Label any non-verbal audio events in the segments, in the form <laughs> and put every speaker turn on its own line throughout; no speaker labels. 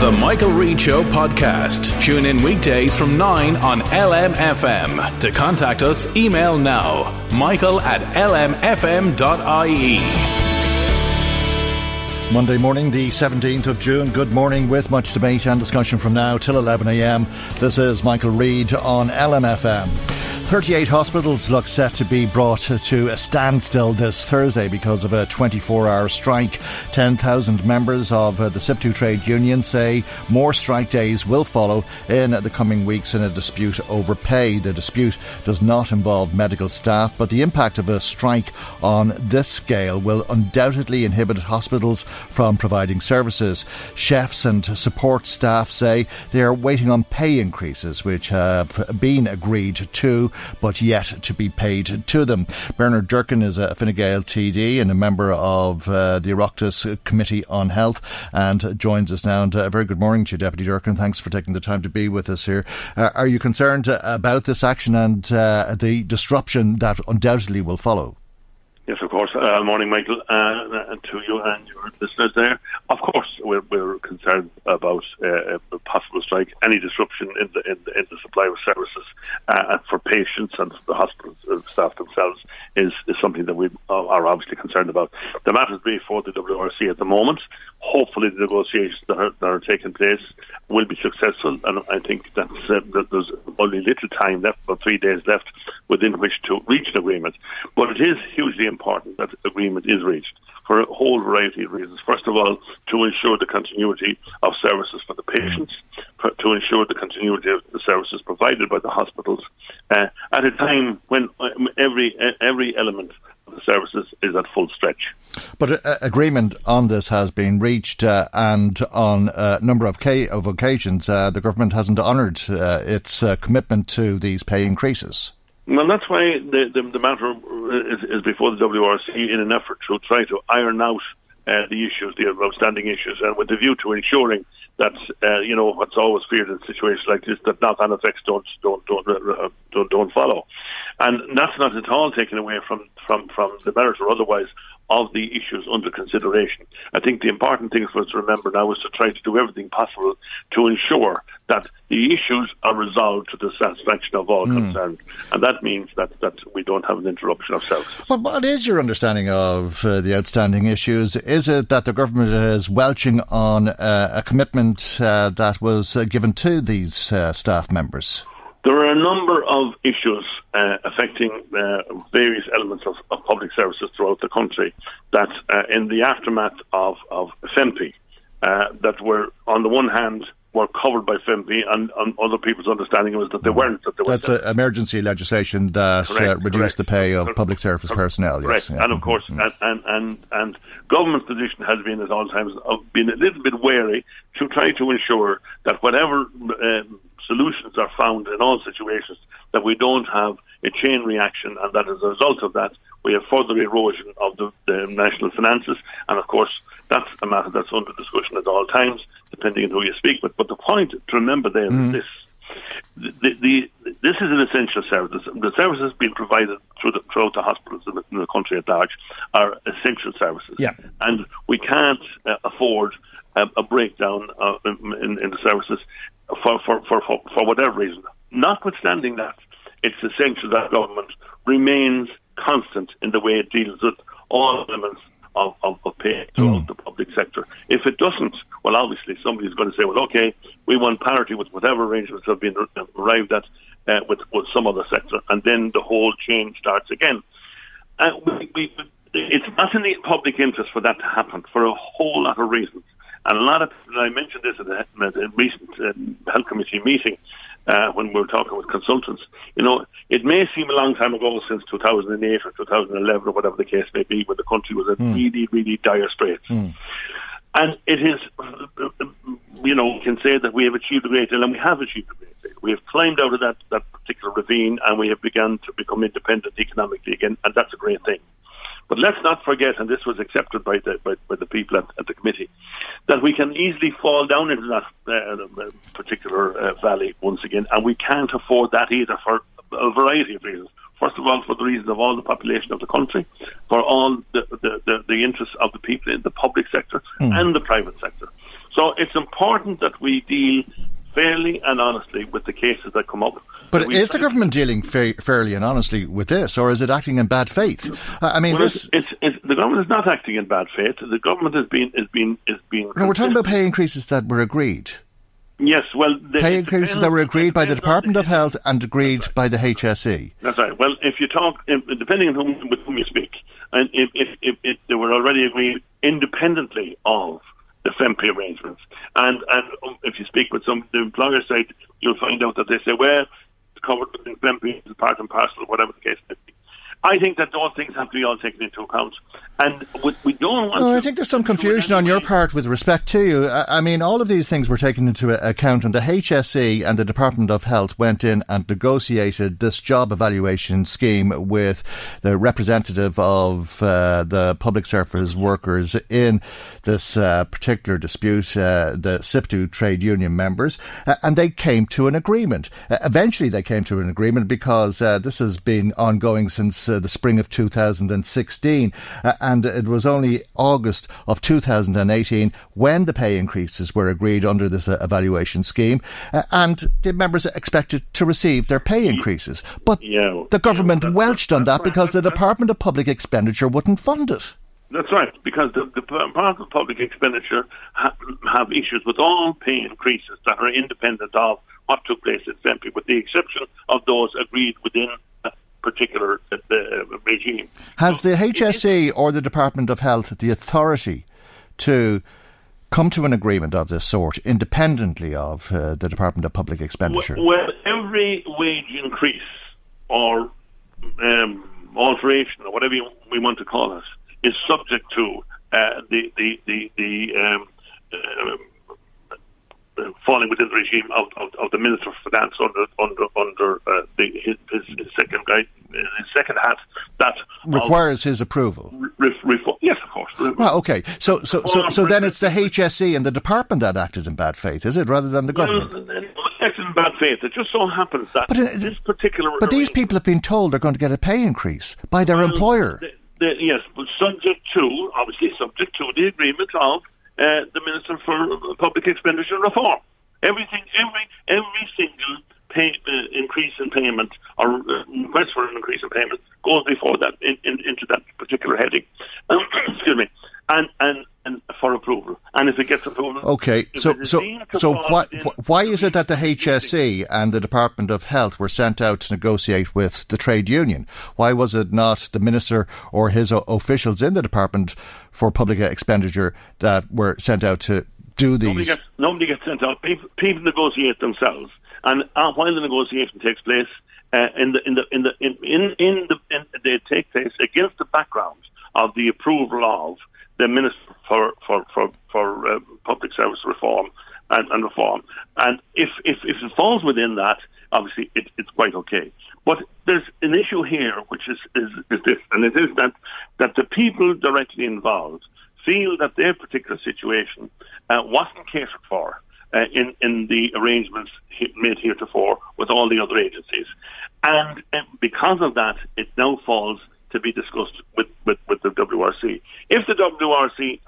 The Michael Reade Show podcast. Tune in weekdays from 9 on LMFM. To contact us, email now michael at lmfm.ie.
Monday morning, the 17th of June. Good morning with much debate and discussion from now till 11am. This is Michael Reade on LMFM. 38 hospitals look set to be brought to a standstill this Thursday because of a 24 hour strike. 10,000 members of the SIPTU trade union say more strike days will follow in the coming weeks in a dispute over pay. The dispute does not involve medical staff, but the impact of a strike on this scale will undoubtedly inhibit hospitals from providing services. Chefs and support staff say they are waiting on pay increases, which have been agreed to but yet to be paid to them. Bernard Durkin is a Fine Gael TD and a member of uh, the Oireachtas Committee on Health and joins us now. And uh, a very good morning to you, Deputy Durkin. Thanks for taking the time to be with us here. Uh, are you concerned about this action and uh, the disruption that undoubtedly will follow?
Yes, of course. Uh, morning, Michael, uh, to you and your listeners there. Of course, we're, we're concerned about uh, a possible strike, any disruption in the in the, in the supply of services uh, for patients and the hospital staff themselves is, is something that we are obviously concerned about. The matter is before the WRC at the moment. Hopefully, the negotiations that are, that are taking place will be successful, and I think that's, uh, that there's only little time left, about three days left, within which to reach an agreement. But it is hugely important that agreement is reached for a whole variety of reasons. First of all, to ensure the continuity of services for the patients, for, to ensure the continuity of the services provided by the hospitals, uh, at a time when um, every every element of the services is at full stretch.
But uh, agreement on this has been reached, uh, and on a number of, ca- of occasions, uh, the government hasn't honoured uh, its uh, commitment to these pay increases.
Well, that's why the, the, the matter is, is, before the WRC in an effort to try to iron out uh, the issues, the outstanding issues, and with the view to ensuring that you know what's always feared in situations like this that knock-on effects don't don't don't don't, don't follow, and that's not at all taken away from from from the merit or otherwise of the issues under consideration. I think the important thing for us to remember now is to try to do everything possible to ensure that the issues are resolved to the satisfaction of all mm. concerned. And that means that, that we don't have an interruption of services.
Well, what is your understanding of uh, the outstanding issues? Is it that the government is welching on uh, a commitment uh, that was uh, given to these uh, staff members?
There are a number of issues uh, affecting uh, various elements of, of, public services throughout the country that, uh, in the aftermath of, of FEMPI, uh, that were, on the one hand, were covered by FEMPI, and, and, other people's understanding was that they weren't. That they
That's
were
emergency legislation that uh, correct, reduced correct. the pay of public service correct. personnel.
Yes,
yeah.
and of course, mm-hmm. and, and, and and government's position has been at all times of being a little bit wary to try to ensure that whatever uh, solutions are found in all situations, that we don't have a chain reaction, and that as a result of that, we have further erosion of the, the national finances. And of course, that's a matter that's under discussion at all times, depending on who you speak with. But the point to remember there mm. is this. The, the, this is an essential service. The services being provided through the, throughout the hospitals in the, in the, country at large are essential services.
Yeah.
And we can't uh, afford a, a breakdown uh, in, in, the services for, for, for, for, for whatever reason. Notwithstanding that, it's essential that government remains constant in the way it deals with all elements of pay throughout mm. the public sector. If it doesn't, well, obviously somebody's going to say, well, okay, we want parity with whatever arrangements have been arrived at uh, with, with some other sector, and then the whole chain starts again. Uh, we, we, it's not in the public interest for that to happen for a whole lot of reasons. And a lot of, I mentioned this at a, at a recent uh, health committee meeting uh, when we were talking with consultants. You know, it may seem a long time ago since 2008 or 2011 or whatever the case may be, when the country was in mm. really, really dire straits. Mm. And it is, you know, we can say that we have achieved a great deal, and we have achieved a great deal. We have climbed out of that, that particular ravine, and we have begun to become independent economically again, and that's a great thing. But let's not forget, and this was accepted by the by, by the people at, at, the committee, that we can easily fall down into that uh, particular uh, valley once again, and we can't afford that either for a variety of reasons. First of all, for the reasons of all the population of the country, for all the, the, the, the interests of the people in the public sector mm. and the private sector. So it's important that we deal fairly and honestly with the cases that come up.
But is the government dealing fa- fairly and honestly with this, or is it acting in bad faith? I mean,
well,
this
it's, it's, it's, the government is not acting in bad faith. The government has been has been is being.
No, we're talking about pay increases that were agreed.
Yes, well,
the, pay increases that were agreed by the Department of Health and agreed
right.
by the HSE.
That's right. Well, if you talk, depending on whom, with whom you speak, and if, if, if, if they were already agreed independently of the FEMPI arrangements, and and um, if you speak with some the employer side, you'll find out that they say, well, it's covered within FEMPI, is part and parcel, whatever the case may be. I think that those things have to be all taken into account. And we don't want.
I think there's some confusion on your part with respect to you. I mean, all of these things were taken into account, and the HSE and the Department of Health went in and negotiated this job evaluation scheme with the representative of uh, the public service workers in this uh, particular dispute, uh, the SIPTU trade union members, uh, and they came to an agreement. Uh, eventually, they came to an agreement because uh, this has been ongoing since the spring of 2016 and it was only August of 2018 when the pay increases were agreed under this uh, evaluation scheme, uh, and the members expected to receive their pay increases. But yeah, the government yeah, welched on that because the Department of Public Expenditure wouldn't fund it.
That's right, because the, the Department of Public Expenditure ha- have issues with all pay increases that are independent of what took place at FEMPI, with the exception of those agreed within particular uh, regime.
Has the HSE or the Department of Health the authority to come to an agreement of this sort independently of uh, the Department of Public Expenditure?
Well, every wage increase or um, alteration or whatever we want to call it is subject to uh, the the the, the um, uh, Uh, falling within the regime of, of, of, the Minister of Finance under under under uh, the, his, his, second guy, uh, his second hat that
requires his approval.
Re, yes, of course.
Uh, well, okay. So so so, so then it's the HSE and the department that acted in bad faith, is it, rather than the government? Well,
in bad faith. It just so happens that but, uh, this particular.
But these people have been told they're going to get a pay increase by their well, employer.
Yes, but subject to obviously subject to the agreement of uh, the Minister for Public Expenditure Reform. Everything, every every single pay, uh, increase in payment or uh, request for an increase in payment goes before that in, in, into that particular heading. Um, <coughs> excuse me, and and and for approval. And if it gets approved.
okay. So so so why why is it that the HSE and the Department of Health were sent out to negotiate with the trade union? Why was it not the minister or his officials in the Department for Public Expenditure that were sent out to do these?
Nobody gets, nobody gets sent out. People, people negotiate themselves, and uh, while the negotiation takes place, uh, in the in the in the in in, in the in, they take place against the background of the approval of the Minister for for for, for uh, Public Service Reform and, and, Reform. And if, if if it falls within that, obviously it, it's quite okay. But there's an issue here, which is, is, is this, and it is that that the people directly involved feel that their particular situation uh, wasn't catered for. Uh, in in the arrangements made heretofore with all the other agencies, and uh, because of that, it now falls to be discussed with, with, with the WRC. If the WRC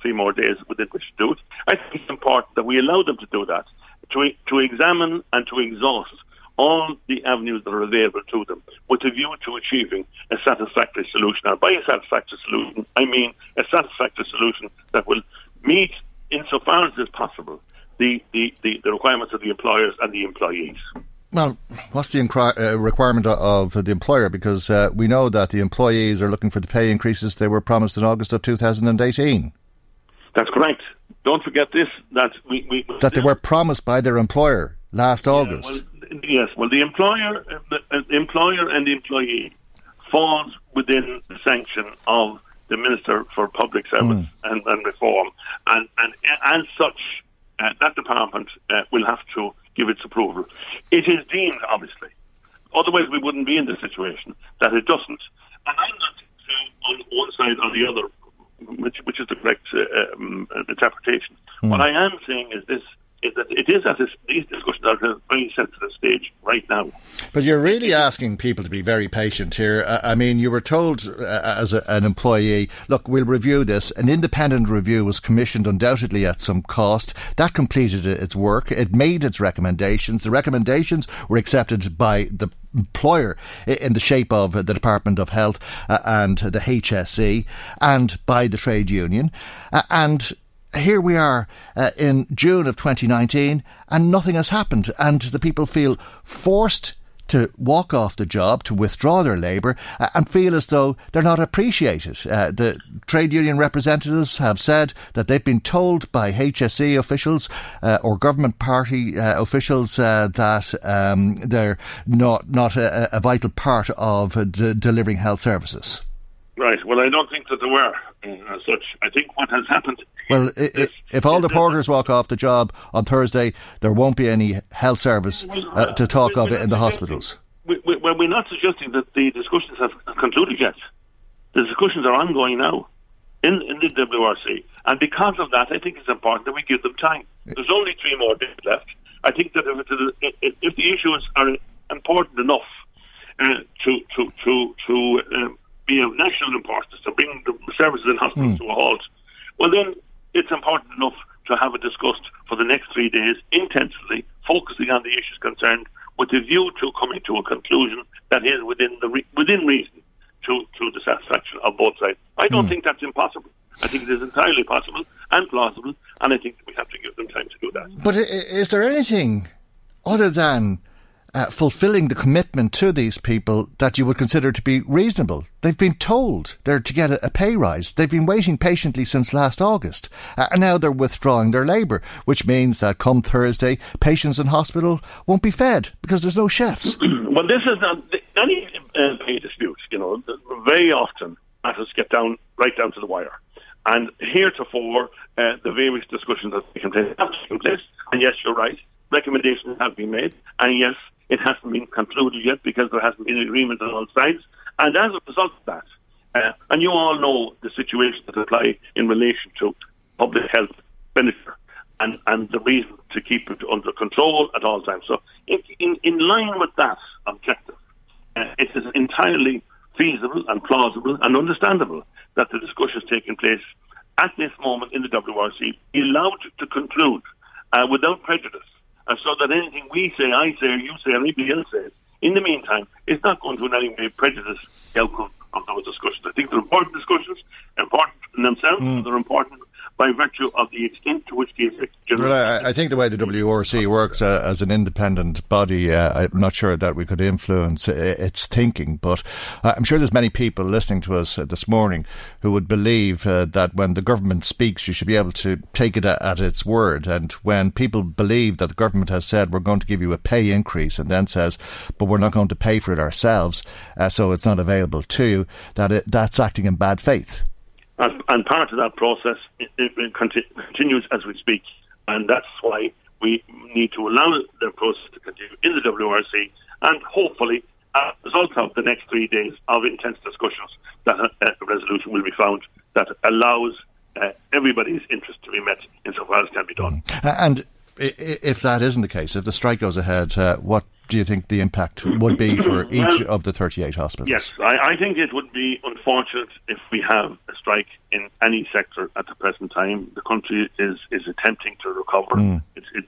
three more days within which to do it, I think it's important that we allow them to do that, to, to examine and to exhaust all the avenues that are available to them with a view to achieving a satisfactory solution. And by a satisfactory solution, I mean a satisfactory solution that will meet, insofar as is possible, the, the, the, the requirements of the employers and the employees.
Well, what's the uh, requirement of the employer? Because uh, we know that the employees are looking for the pay increases they were promised in August of 2018.
That's correct. Don't forget this that we, we
that they were promised by their employer last
yeah,
August.
Well, yes, well, the employer, uh, the, uh, the employer, and the employee falls within the sanction of the Minister for Public Service mm. and, and, Reform, and and as such, uh, that department uh, will have to give its approval. It is deemed, obviously, otherwise we wouldn't be in this situation, that it doesn't. And I'm not on one side or the other, which, which is the correct uh, um, interpretation. Mm. What I am saying is this is that it is at this, these discussions are very sensitive stage right now.
But you're really asking people to be very patient here. I mean, you were told uh, as a, an employee, look, we'll review this. An independent review was commissioned undoubtedly at some cost. That completed its work. It made its recommendations. The recommendations were accepted by the employer in the shape of the Department of Health uh, and the HSE and by the trade union. Uh, and here we are uh, in June of 2019 and nothing has happened and the people feel forced to walk off the job, to withdraw their labour, uh, and feel as though they're not appreciated. Uh, the trade union representatives have said that they've been told by HSE officials uh, or government party uh, officials uh, that um, they're not not a, a vital part of uh, d- delivering health services.
Right. Well, I don't think that there were as such. I think what has happened
well, if, if all the porters walk off the job on Thursday, there won't be any health service uh, to talk of it in the hospitals.
We, we, well, we're not suggesting that the discussions have concluded yet. The discussions are ongoing now in, in the WRC. And because of that, I think it's important that we give them time. There's only three more days left. I think that if, if, if the issues are important enough uh, to to to to um, be of national importance to bring the services in hospitals mm. to a halt, well then it's important enough to have it discussed for the next three days intensively, focusing on the issues concerned, with a view to coming to a conclusion that is within the re- within reason to, to the satisfaction of both sides. I don't mm. think that's impossible. I think it is entirely possible and plausible, and I think we have to give them time to do that.
But is there anything other than uh, fulfilling the commitment to these people that you would consider to be reasonable. They've been told they're to get a, a pay rise. They've been waiting patiently since last August. Uh, and now they're withdrawing their labour, which means that come Thursday, patients in hospital won't be fed because there's no chefs. <clears throat>
well, this is not any uh, pay dispute, you know, very often matters get down right down to the wire. And heretofore, uh, the various discussions have taken place. And yes, you're right, recommendations have been made. And yes, it hasn't been concluded yet because there hasn't been agreement on all sides. And as a result of that, uh, and you all know the situation that apply in relation to public health expenditure and, and the reason to keep it under control at all times. So, in, in, in line with that objective, uh, it is entirely feasible and plausible and understandable that the discussions taking place at this moment in the WRC be allowed to conclude uh, without prejudice and so that anything we say, I say, or you say, or anybody else says, in the meantime, it's not going to in any way prejudice the outcome of those discussions. I think they're important discussions, important in themselves, mm. they're important by virtue of the extent to which the effect
well, I, I, think the way the WRC works uh, as an independent body, uh, I'm not sure that we could influence its thinking, but uh, I'm sure there's many people listening to us uh, this morning who would believe uh, that when the government speaks, you should be able to take it at, at, its word. And when people believe that the government has said we're going to give you a pay increase and then says, but we're not going to pay for it ourselves, uh, so it's not available to you, that it, that's acting in bad faith.
And, and part of that process it, it continues as we speak. And that's why we need to allow the process to continue in the WRC and hopefully as a result of the next three days of intense discussions that a, resolution will be found that allows uh, everybody's interest to be met insofar as can be done.
Mm. And if that isn't the case, if the strike goes ahead, uh, what do you think the impact would be for each well, of the 38 hospitals?
Yes, I, I, think it would be unfortunate if we have a strike in any sector at the present time. The country is, is attempting to recover. Mm. It's, it's,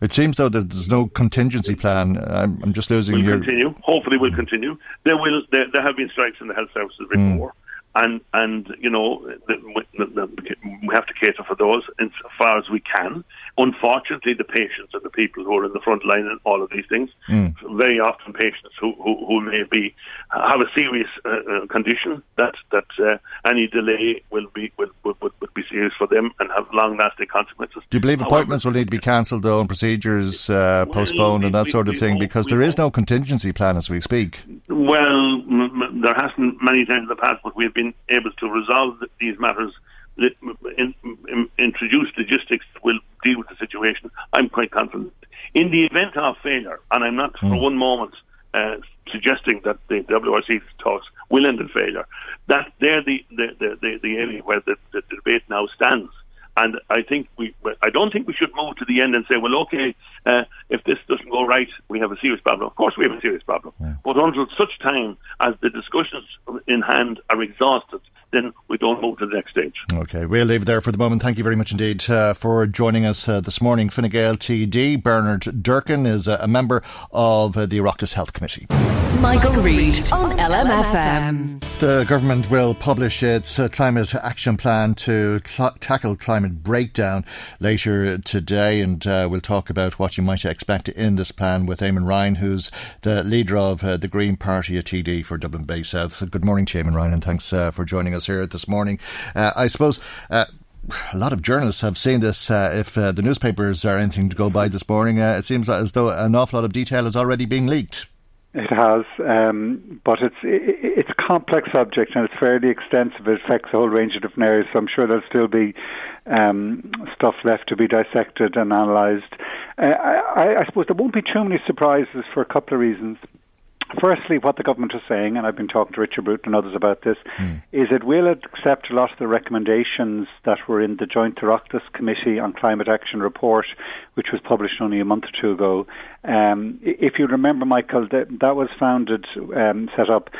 It seems though that there's no contingency plan. I'm, I'm just losing
will
your.
continue. Hopefully, we will continue. There will. There, there have been strikes in the health services
Hmm.
before, and and you know we have to cater for those as far as we can. Unfortunately, the patients are the people who are in the front line and all of these things. Very often, patients who who, who may be have a serious uh, uh, condition that that uh, any delay will be will, will, will, be serious for them and have long lasting consequences.
Do you believe
However,
appointments will need to be cancelled though, and procedures uh,
Well,
postponed, and that
we-
sort of
we
thing? Because
we
there is no contingency plan as we speak.
Well, there hasn't many times in the past, but we've been able to resolve these matters, in, in, introduce logistics that will deal with the situation. I'm quite confident. In the event of failure, and I'm not for one moment uh, suggesting that the WRC talks will end in failure, that they're the, the, the, the, the area where the, the debate now stands. And I think we, I don't think we should move to the end and say, well, okay, uh, if this doesn't go right, we have a serious problem. Of course, we have a serious problem. But until such time as the discussions in hand are exhausted, then we don't move to the next stage.
Okay, we'll leave it there for the moment. Thank you very much indeed uh, for joining us uh, this morning. Fine Gael TD Bernard Durkin is uh, a member of uh, the Oireachtas Health Committee.
Michael Reade on LMFM.
The government will publish its uh, climate action plan to cl- tackle climate breakdown later today, and uh, we'll talk about what you might expect in this plan with Eamon Ryan, who's the leader of uh, the Green Party at TD for Dublin Bay South. Good morning to Eamon Ryan, and thanks uh, for joining us here this morning. Uh, I suppose. Uh, a lot of journalists have seen this. Uh, if uh, the newspapers are anything to go by this morning, uh, it seems as though an awful lot of detail is already being leaked.
It has, um, but it's it, it's a complex subject and it's fairly extensive. It affects a whole range of different areas. So I'm sure there'll still be um, stuff left to be dissected and analysed. Uh, I, I suppose there won't be too many surprises for a couple of reasons. Firstly, what the government is saying, and I've been talking to Richard Bruton and others about this, is it will accept a lot of the recommendations that were in the Joint Oireachtas Committee on Climate Action report, which was published only a month or two ago. Um, if you remember, Michael, that, that was founded, um, set up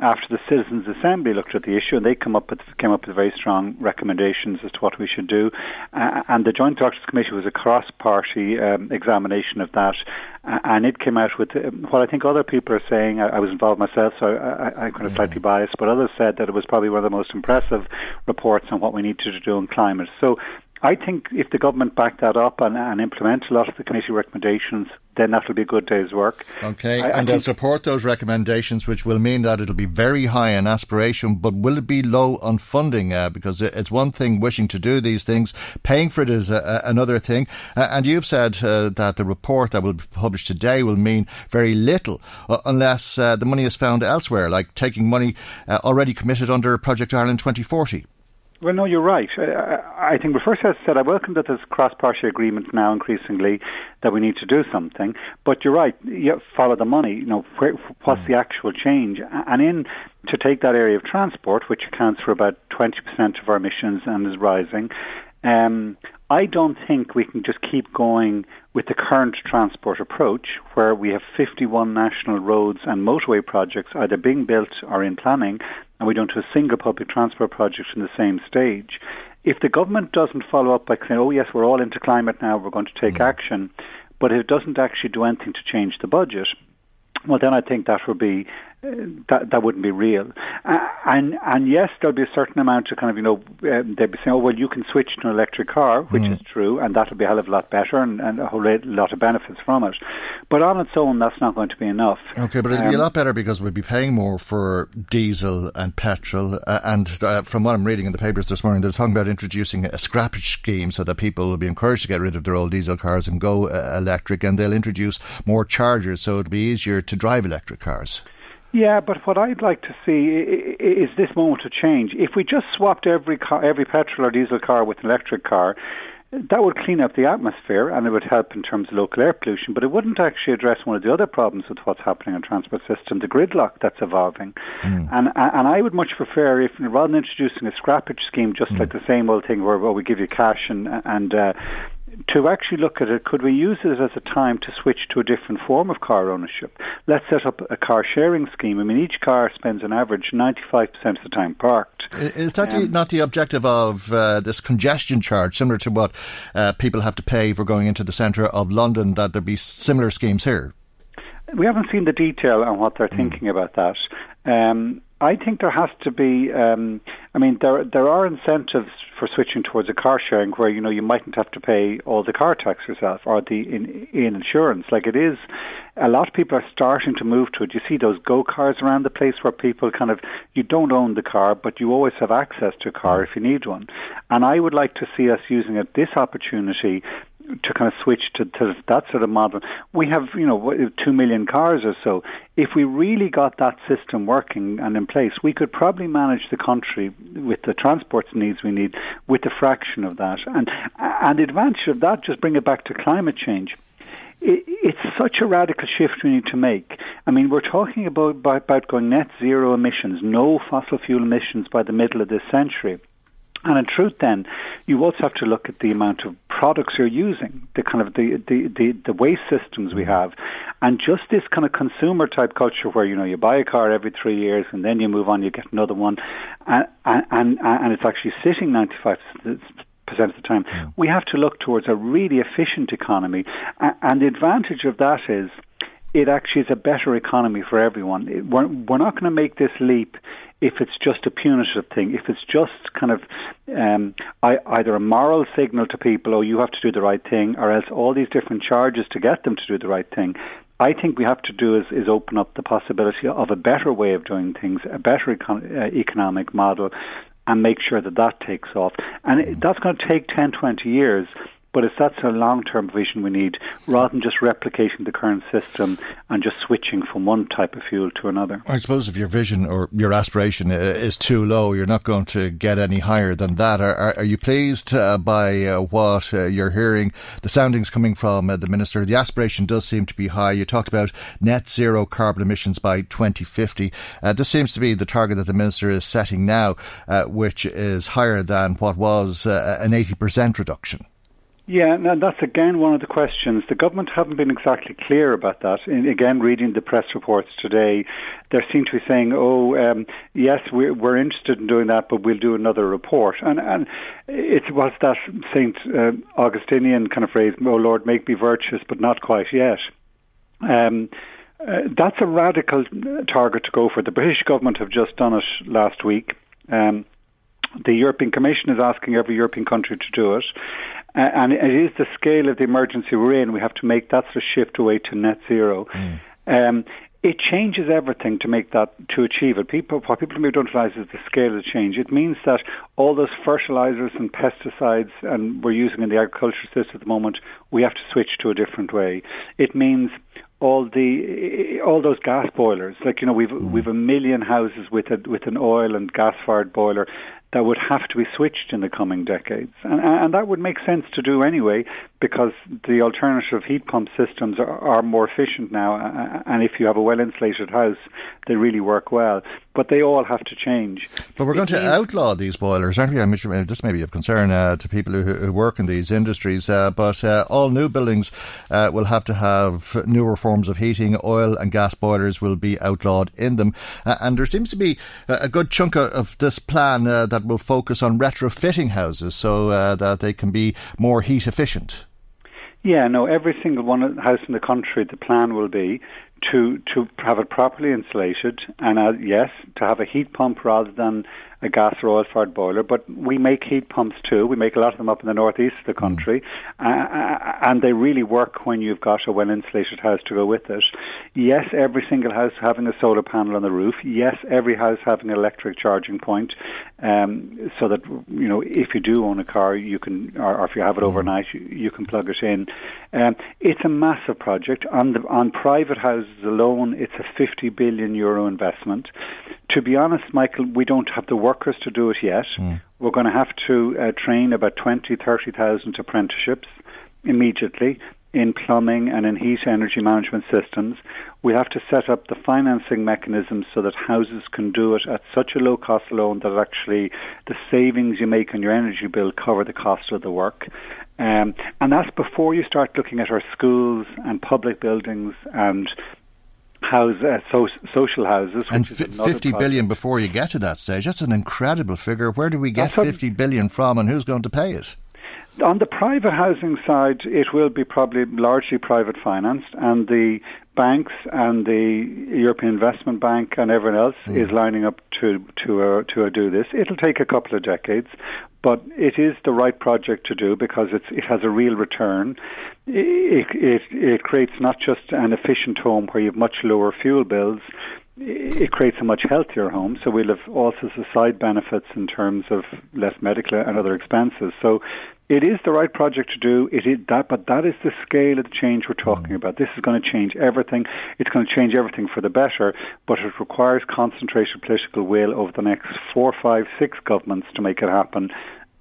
after the Citizens Assembly looked at the issue, and they come up with, came up with very strong recommendations as to what we should do. Uh, and the Joint Oireachtas Committee was a cross-party um, examination of that, and it came out with uh, what I think other people are saying. I, I was involved myself, so I, I, I'm kind of slightly biased, but others said that it was probably one of the most impressive reports on what we need to do on climate. So. I think if the government back that up and, and implement a lot of the committee recommendations, then that'll be a good day's work.
Okay,
I- I
and they'll support those recommendations, which will mean that it'll be very high in aspiration, but will it be low on funding? Uh, because it's one thing wishing to do these things, paying for it is a, a- another thing. Uh, and you've said uh, that the report that will be published today will mean very little uh, unless uh, the money is found elsewhere, like taking money uh, already committed under Project Ireland 2040.
Well, no, you're right. I, I think, well, first, as I said, I welcome that there's cross-party agreement now increasingly that we need to do something. But you're right. You follow the money. You know, where, what's the actual change? And in to take that area of transport, which accounts for about 20% of our emissions and is rising. Um, I don't think we can just keep going with the current transport approach, where we have 51 national roads and motorway projects either being built or in planning, and we don't have a single public transport project in the same stage. If the government doesn't follow up by saying, oh, yes, we're all into climate now, we're going to take mm-hmm. action, but it doesn't actually do anything to change the budget, well, then I think that would be that that wouldn't be real. And and yes, there'll be a certain amount of kind of you know um, they'd be saying, oh well, you can switch to an electric car, which is true, and that'll be a hell of a lot better and, and a whole lot of benefits from it. But on its own, that's not going to be enough.
Okay, but it'll be a
Um,
lot better because we'd be paying more for diesel and petrol. Uh, and uh, from what I'm reading in the papers this morning, they're talking about introducing a scrappage scheme so that people will be encouraged to get rid of their old diesel cars and go uh, electric. And they'll introduce more chargers so it'll be easier to drive electric cars.
Yeah, but what I'd like to see is this moment of change. If we just swapped every car, every petrol or diesel car with an electric car, that would clean up the atmosphere and it would help in terms of local air pollution, but it wouldn't actually address one of the other problems with what's happening in the transport system, the gridlock that's evolving. And and I would much prefer if rather than introducing a scrappage scheme, just like the same old thing where well, we give you cash and and uh, to actually look at it, could we use it as a time to switch to a different form of car ownership? Let's set up a car sharing scheme. I mean, each car spends an average 95% of the time parked.
Is that um, the, not the objective of uh, this congestion charge, similar to what uh, people have to pay for going into the centre of London, that there be similar schemes here?
We haven't seen the detail on what they're mm. thinking about that. Um, I think there has to be. Um, I mean, there there are incentives for switching towards a car sharing where you know you mightn't have to pay all the car tax yourself or the in, in insurance. Like it is, a lot of people are starting to move to it. You see those go cars around the place where people kind of you don't own the car, but you always have access to a car if you need one. And I would like to see us using it this opportunity to kind of switch to, to that sort of model. We have, you know, two million cars or so. If we really got that system working and in place, we could probably manage the country with the transport needs we need with a fraction of that. And and the advantage of that, just bring it back to climate change it's such a radical shift we need to make. I mean, we're talking about, about going net zero emissions, no fossil fuel emissions by the middle of this century. And in truth, then, you also have to look at the amount of products you're using, the kind of the, the, the, the waste systems we mm. have, and just this kind of consumer type culture where you know you buy a car every three years and then you move on, you get another one, and and, and it's actually sitting 95 percent of the time. Yeah. We have to look towards a really efficient economy, and the advantage of that is it actually is a better economy for everyone. We're, we're not going to make this leap if it's just a punitive thing, if it's just kind of um, either a moral signal to people, oh, you have to do the right thing, or else all these different charges to get them to do the right thing. I think we have to do is, is open up the possibility of a better way of doing things, a better econ- uh, economic model, and make sure that that takes off. And it, that's going to take 10, 20 years but it's that's a long term vision we need rather than just replicating the current system and just switching from one type of fuel to another.
I suppose if your vision or your aspiration uh, is too low, you're not going to get any higher than that. Are, are, are you pleased uh, by uh, what uh, you're hearing? The soundings coming from uh, the Minister, the aspiration does seem to be high. You talked about net zero carbon emissions by 2050. Uh, this seems to be the target that the Minister is setting now, which is higher than what was an 80% reduction.
Yeah, and that's again one of the questions. The government haven't been exactly clear about that. In, again, reading the press reports today, they seem to be saying, "Oh, um, yes, we're, we're, interested in doing that, but we'll do another report." And and it was that Saint uh, Augustinian kind of phrase, "Oh Lord, make me virtuous, but not quite yet." Um, uh, that's a radical target to go for. The British government have just done it last week. Um, the European Commission is asking every European country to do it. Uh, and it is the scale of the emergency we're in. We have to make that sort of shift away to net zero. Mm. Um, it changes everything to make that to achieve it. People, what people don't realise is the scale of the change. It means that all those fertilizers and pesticides, and we're using in the agriculture system at the moment, we have to switch to a different way. It means all the all those gas boilers. Like you know, we've mm. we've a million houses with a with an oil and gas fired boiler that would have to be switched in the coming decades. And, and that would make sense to do anyway because the alternative heat pump systems are, are more efficient now. And if you have a well insulated house, they really work well. But they all have to change.
But we're going it to means, outlaw these boilers, aren't we? I mean, this may be of concern uh, to people who, who, work in these industries. Uh, but uh, all new buildings uh, will have to have newer forms of heating. Oil and gas boilers will be outlawed in them. Uh, and there seems to be a good chunk of this plan uh, that will focus on retrofitting houses so that they can be more heat efficient.
Yeah, no, every single one house in the country, the plan will be to to have it properly insulated, and uh, yes, to have a heat pump rather than a gas or oil fired boiler. But we make heat pumps too. We make a lot of them up in the northeast of the country, mm. uh, and they really work when you've got a well insulated house to go with it. Yes, every single house having a solar panel on the roof. Yes, every house having an electric charging point, um, so that you know if you do own a car, you can, or, or if you have it mm. overnight, you, you can plug it in. Um, it's a massive project on the on private houses alone. It's a 50 billion euro investment. To be honest, Michael, we don't have the workers to do it yet. Mm. We're going to have to uh, train about 20, 30,000 apprenticeships immediately. in plumbing and in heat energy management systems. We have to set up the financing mechanisms so that houses can do it at such a low cost loan that actually the savings you make on your energy bill cover the cost of the work. Um, and that's before you start looking at our schools and public buildings and house uh, so, social houses.
And f- fifty project. before you get to that stage. That's an incredible figure. Where do we get That's fifty billion from, and who's going to pay it?
On the private housing side, it will be probably largely private financed, and the banks and the European Investment Bank and everyone else mm. is lining up to to uh, to do this. It'll take a couple of decades, but it is the right project to do because it has a real return. It it, it creates not just an efficient home where you have much lower fuel bills, it creates a much healthier home. So we'll have also of side benefits in terms of less medical and other expenses. So it is the right project to do. It is that, but that is the scale of the change we're talking mm. about. This is going to change everything. It's going to change everything for the better, but it requires concentrated political will over the next four, five, six governments to make it happen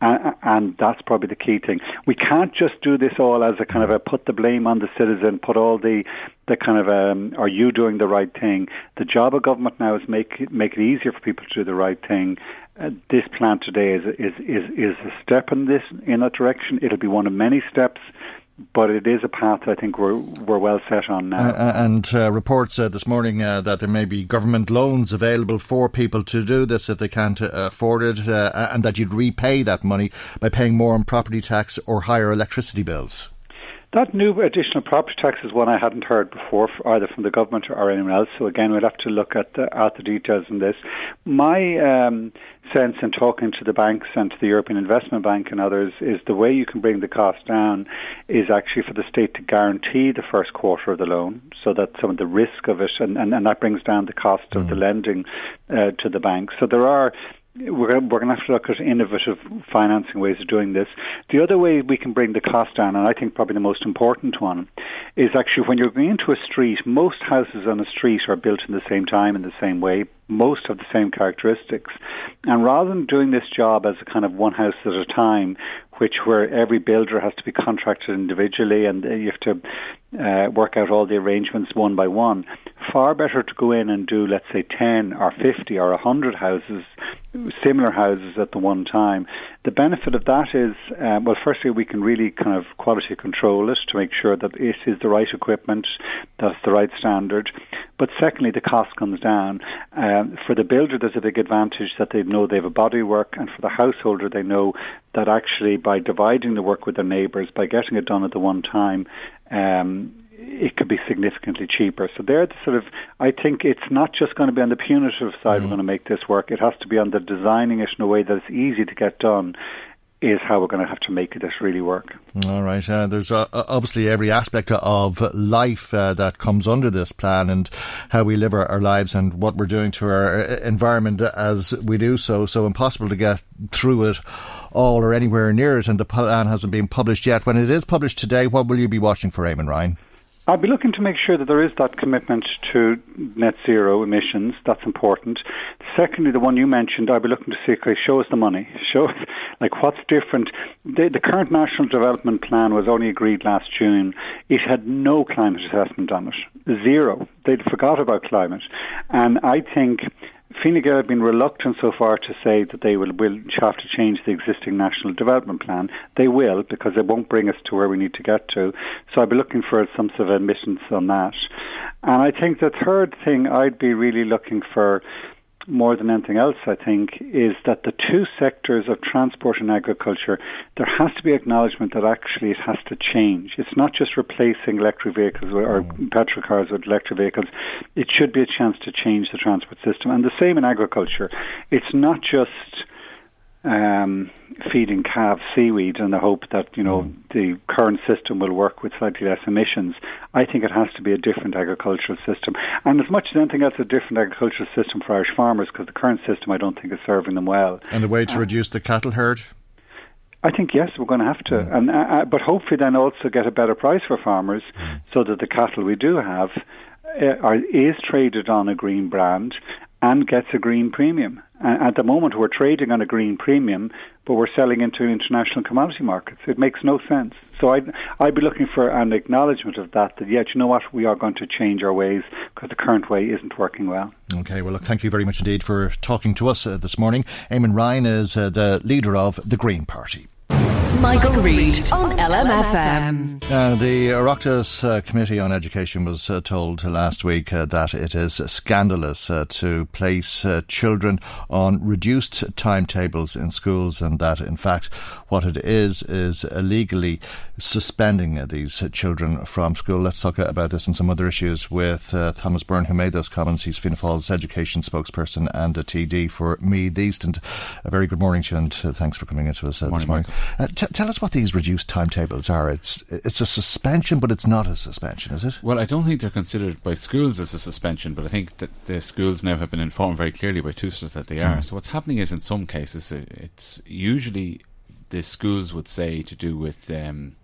and, and that's probably the key thing. We can't just do this all as a kind of a put the blame on the citizen, put all the the kind of um, are you doing the right thing? The job of government now is make it, make it easier for people to do the right thing. Uh, this plan today is is is is a step in this in that direction. It'll be one of many steps but it is a path I think we're we're well set on now.
Uh, and uh, reports uh, this morning uh, that there may be government loans available for people to do this if they can't uh, afford it, uh, and that you'd repay that money by paying more on property tax or higher electricity bills.
That new additional property tax is one I hadn't heard before, either from the government or anyone else. So again, we'll have to look at the, at the details in this. My um, sense in talking to the banks and to the European Investment Bank and others is the way you can bring the cost down is actually for the state to guarantee the first quarter of the loan, so that some of the risk of it, and, and, and that brings down the cost of mm. the lending uh, to the bank. So there are we're, we're going to have to look at innovative financing ways of doing this. The other way we can bring the cost down, and I think probably the most important one, is actually when you're going into a street, most houses on a street are built in the same time in the same way. Most have the same characteristics. And rather than doing this job as a kind of one house at a time, which where every builder has to be contracted individually and you have to uh, work out all the arrangements one by one. Far better to go in and do, let's say, 10 or 50 or 100 houses, similar houses at the one time. The benefit of that is, um, well, firstly, we can really kind of quality control it to make sure that it is the right equipment, that's the right standard. But secondly, the cost comes down. Um, for the builder, there's a big advantage that they know they have a body work, and for the householder, they know that actually by dividing the work with their neighbours, by getting it done at the one time, um, it could be significantly cheaper. So they're the sort of, I think it's not just going to be on the punitive side mm. we're going to make this work. It has to be on the designing it in a way that it's easy to get done is how we're going to have to make this really work.
All right. Uh, there's uh, obviously every aspect of life uh, that comes under this plan and how we live our, our, lives and what we're doing to our uh, environment as we do so. So impossible to get through it all or anywhere near it. And the plan hasn't been published yet. When it is published today, what will you be watching for, Eamon Ryan?
I'll be looking to make sure that there is that commitment to net zero emissions. That's important. Secondly, the one you mentioned, I'll be looking to see, okay, show us the money. <laughs> Show us, like, what's different. The, the current National Development Plan was only agreed last June. It had no climate assessment on it. Zero. They'd forgot about climate. And I think Fine Gael have been reluctant so far to say that they will, will have to change the existing national development plan. They will because it won't bring us to where we need to get to. So I'd be looking for some sort of admittance on that. And I think the third thing I'd be really looking for more than anything else, I think, is that the two sectors of transport and agriculture, there has to be acknowledgement that actually it has to change. It's not just replacing electric vehicles or mm. petrol cars with electric vehicles. It should be a chance to change the transport system. And the same in agriculture. It's not just um, feeding calves seaweed in the hope that you know mm. the current system will work with slightly less emissions. I think it has to be a different agricultural system, and as much as anything else, a different agricultural system for Irish farmers because the current system I don't think is serving them well.
And the way to uh, reduce the cattle herd.
I think yes, we're going to have to, mm. and uh, uh, but hopefully then also get a better price for farmers, mm. so that the cattle we do have uh, are, is traded on a green brand and gets a green premium. At the moment, we're trading on a green premium, but we're selling into international commodity markets. It makes no sense. So I'd, I'd be looking for an acknowledgement of that, that, yet, you know what, we are going to change our ways because the current way isn't working well.
Okay, well, look, thank you very much indeed for talking to us uh, this morning. Eamon Ryan is uh, the leader of the Green Party.
Michael, Reade on LMFM.
The Oireachtas uh, Committee on Education was uh, told last week uh, that it is scandalous uh, to place uh, children on reduced timetables in schools, and that, in fact, what it is is illegally suspending these children from school. Let's talk about this and some other issues with uh, Thomas Byrne, who made those comments. He's Fianna Fáil's education spokesperson and a TD for Meath East. And a very good morning to you, and thanks for coming into us morning, this morning. Uh, t- tell us what these reduced timetables are. It's it's a suspension, but it's not a suspension, is it?
Well, I don't think they're considered by schools as a suspension, but I think that the schools now have been informed very clearly by TUSLA that they are. Mm. So what's happening is, in some cases, it's usually the schools would say to do with. Um,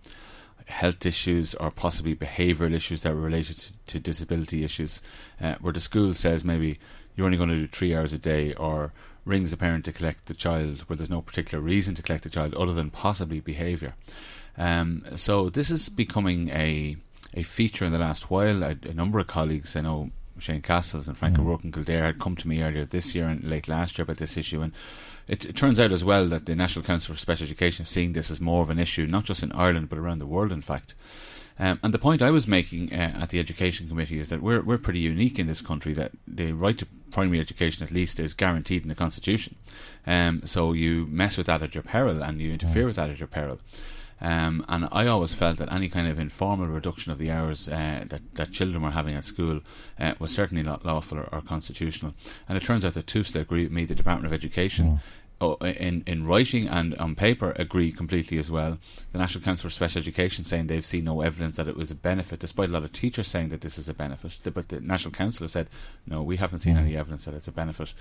health issues or possibly behavioural issues that were related to, to disability issues, uh, where the school says maybe you're only going to do three hours a day or rings a parent to collect the child where there's no particular reason to collect the child other than possibly behaviour. Um, so this is becoming a a feature in the last while. A, a number of colleagues, I know Shane Cassells and Frank mm. O'Rourke and Kildare had come to me earlier this year and late last year about this issue and it, it, turns out as well that the National Council for Special Education is seeing this as more of an issue, not just in Ireland but around the world in fact. Um, and the point I was making uh, at the Education Committee is that we're we're pretty unique in this country that the right to primary education at least is guaranteed in the Constitution. Um, so you mess with that at your peril and you interfere with that at your peril. Um, and I always felt that any kind of informal reduction of the hours uh, that, that children were having at school uh, was certainly not lawful or, or, constitutional. And it turns out that TUSLA agree with me, the Department of Education, Oh, in in writing and on paper agree completely as well. The National Council for Special Education saying they've seen no evidence that it was a benefit, despite a lot of teachers saying that this is a benefit. But the National Council have said no, we haven't seen mm. any evidence that it's a benefit.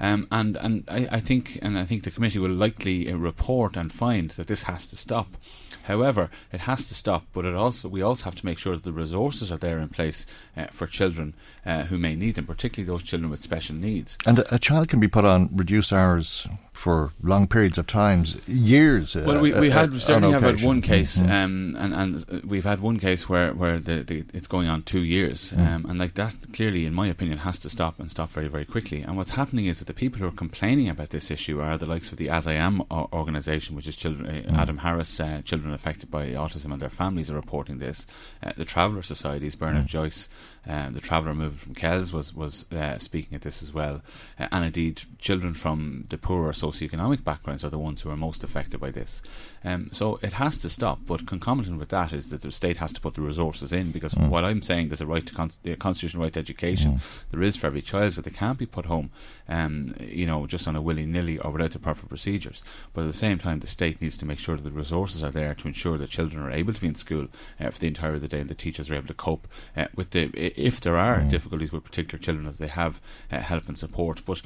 Um, and and I, I, think and I think the committee will likely uh, report and find that this has to stop. However, it has to stop, but it also we also have to make sure that the resources are there in place for children uh, who may need them, particularly those children with special needs.
And a, a child can be put on reduced hours for long periods of times, years.
Uh, well, we, we had uh, certainly have had one case, mm-hmm. um, and and we've had one case where where the, the it's going on two years, mm. um, and like that clearly, in my opinion, has to stop and stop very very quickly. And what's happening is that the people who are complaining about this issue are the likes of the As I Am organisation, which is children, uh, mm. Adam Harris, uh, children affected by autism and their families are reporting this. Uh, the Traveller Societies, Bernard mm. Joyce, um, the traveller movement from Kells was was uh, speaking at this as well, uh, and indeed children from the poorer socioeconomic backgrounds are the ones who are most affected by this. Um, so it has to stop. But concomitant with that is that the state has to put the resources in because mm. while I'm saying there's a right to con- a constitutional right to education, mm. there is for every child, so they can't be put home, um, you know, just on a willy nilly or without the proper procedures. But at the same time, the state needs to make sure that the resources are there to ensure that children are able to be in school uh, for the entire of the day and the teachers are able to cope uh, with the if there are mm. difficulties with particular children that they have uh, help and support. But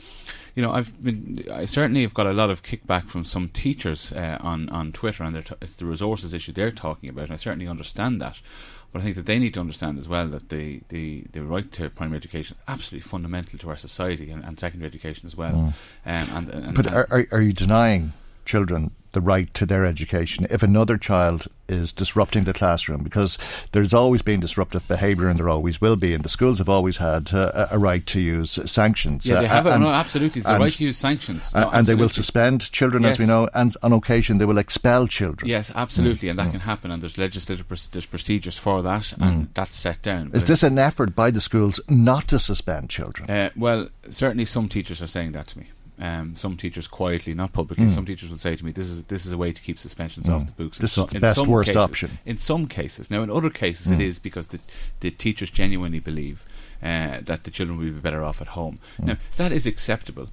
you know, I've been I certainly have got a lot of kickback from some teachers uh, on on Twitter, and t- it's the resources issue they're talking about. And I certainly understand that. But I think that they need to understand as well that the, the, the right to primary education is absolutely fundamental to our society and, and secondary education as well. Mm. Um, and, and,
but are, are you denying children the right to their education if another child is disrupting the classroom because there's always been disruptive behaviour and there always will be and the schools have always had uh, a right to use sanctions
yeah they have uh, and, no, absolutely it's a right to use sanctions
no, and they will suspend children yes. as we know and on occasion they will expel children
yes absolutely mm. and that mm. can happen and there's legislative there's procedures for that and mm. that's set down
is this an effort by the schools not to suspend children
uh, well certainly some teachers are saying that to me um, some teachers quietly, not publicly, mm. some teachers will say to me, "This is this is a way to keep suspensions mm. off the books."
This in is the best worst
cases,
option.
In some cases, now in other cases, mm. it is because the the teachers genuinely believe uh, that the children will be better off at home. Mm. Now that is acceptable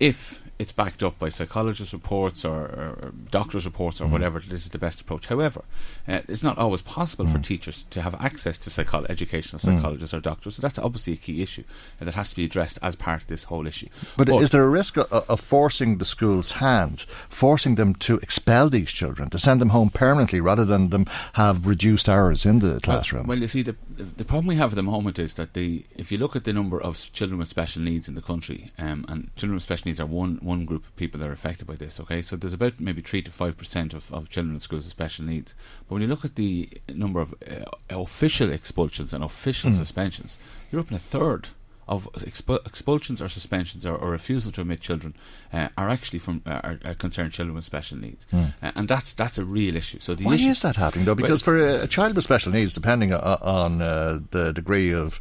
if it's backed up by psychologist reports or, or, or doctors' reports or mm. whatever. This is the best approach. However, uh, it's not always possible mm. for teachers to have access to psycho- educational mm. psychologists mm. or doctors. So that's obviously a key issue, and that has to be addressed as part of this whole issue.
But, but is there a risk of, of, forcing the school's hand, forcing them to expel these children, to send them home permanently, rather than them have reduced hours in the classroom?
Well, well you see, the, the problem we have at the moment is that the if you look at the number of children with special needs in the country, um, and children with special needs needs are one one group of people that are affected by this. Okay, so there's about maybe three to five percent of, of children in schools with special needs. But when you look at the number of uh, official expulsions and official
Mm.
suspensions, you're up in a third of expu- expulsions or suspensions or, or refusal to admit children uh, are actually from uh, are, are concerned children with special needs,
Mm.
uh, and that's that's a real issue. So the
Why
issue,
is that happening, though? Because for a, a child with special needs, depending on, on uh, the degree of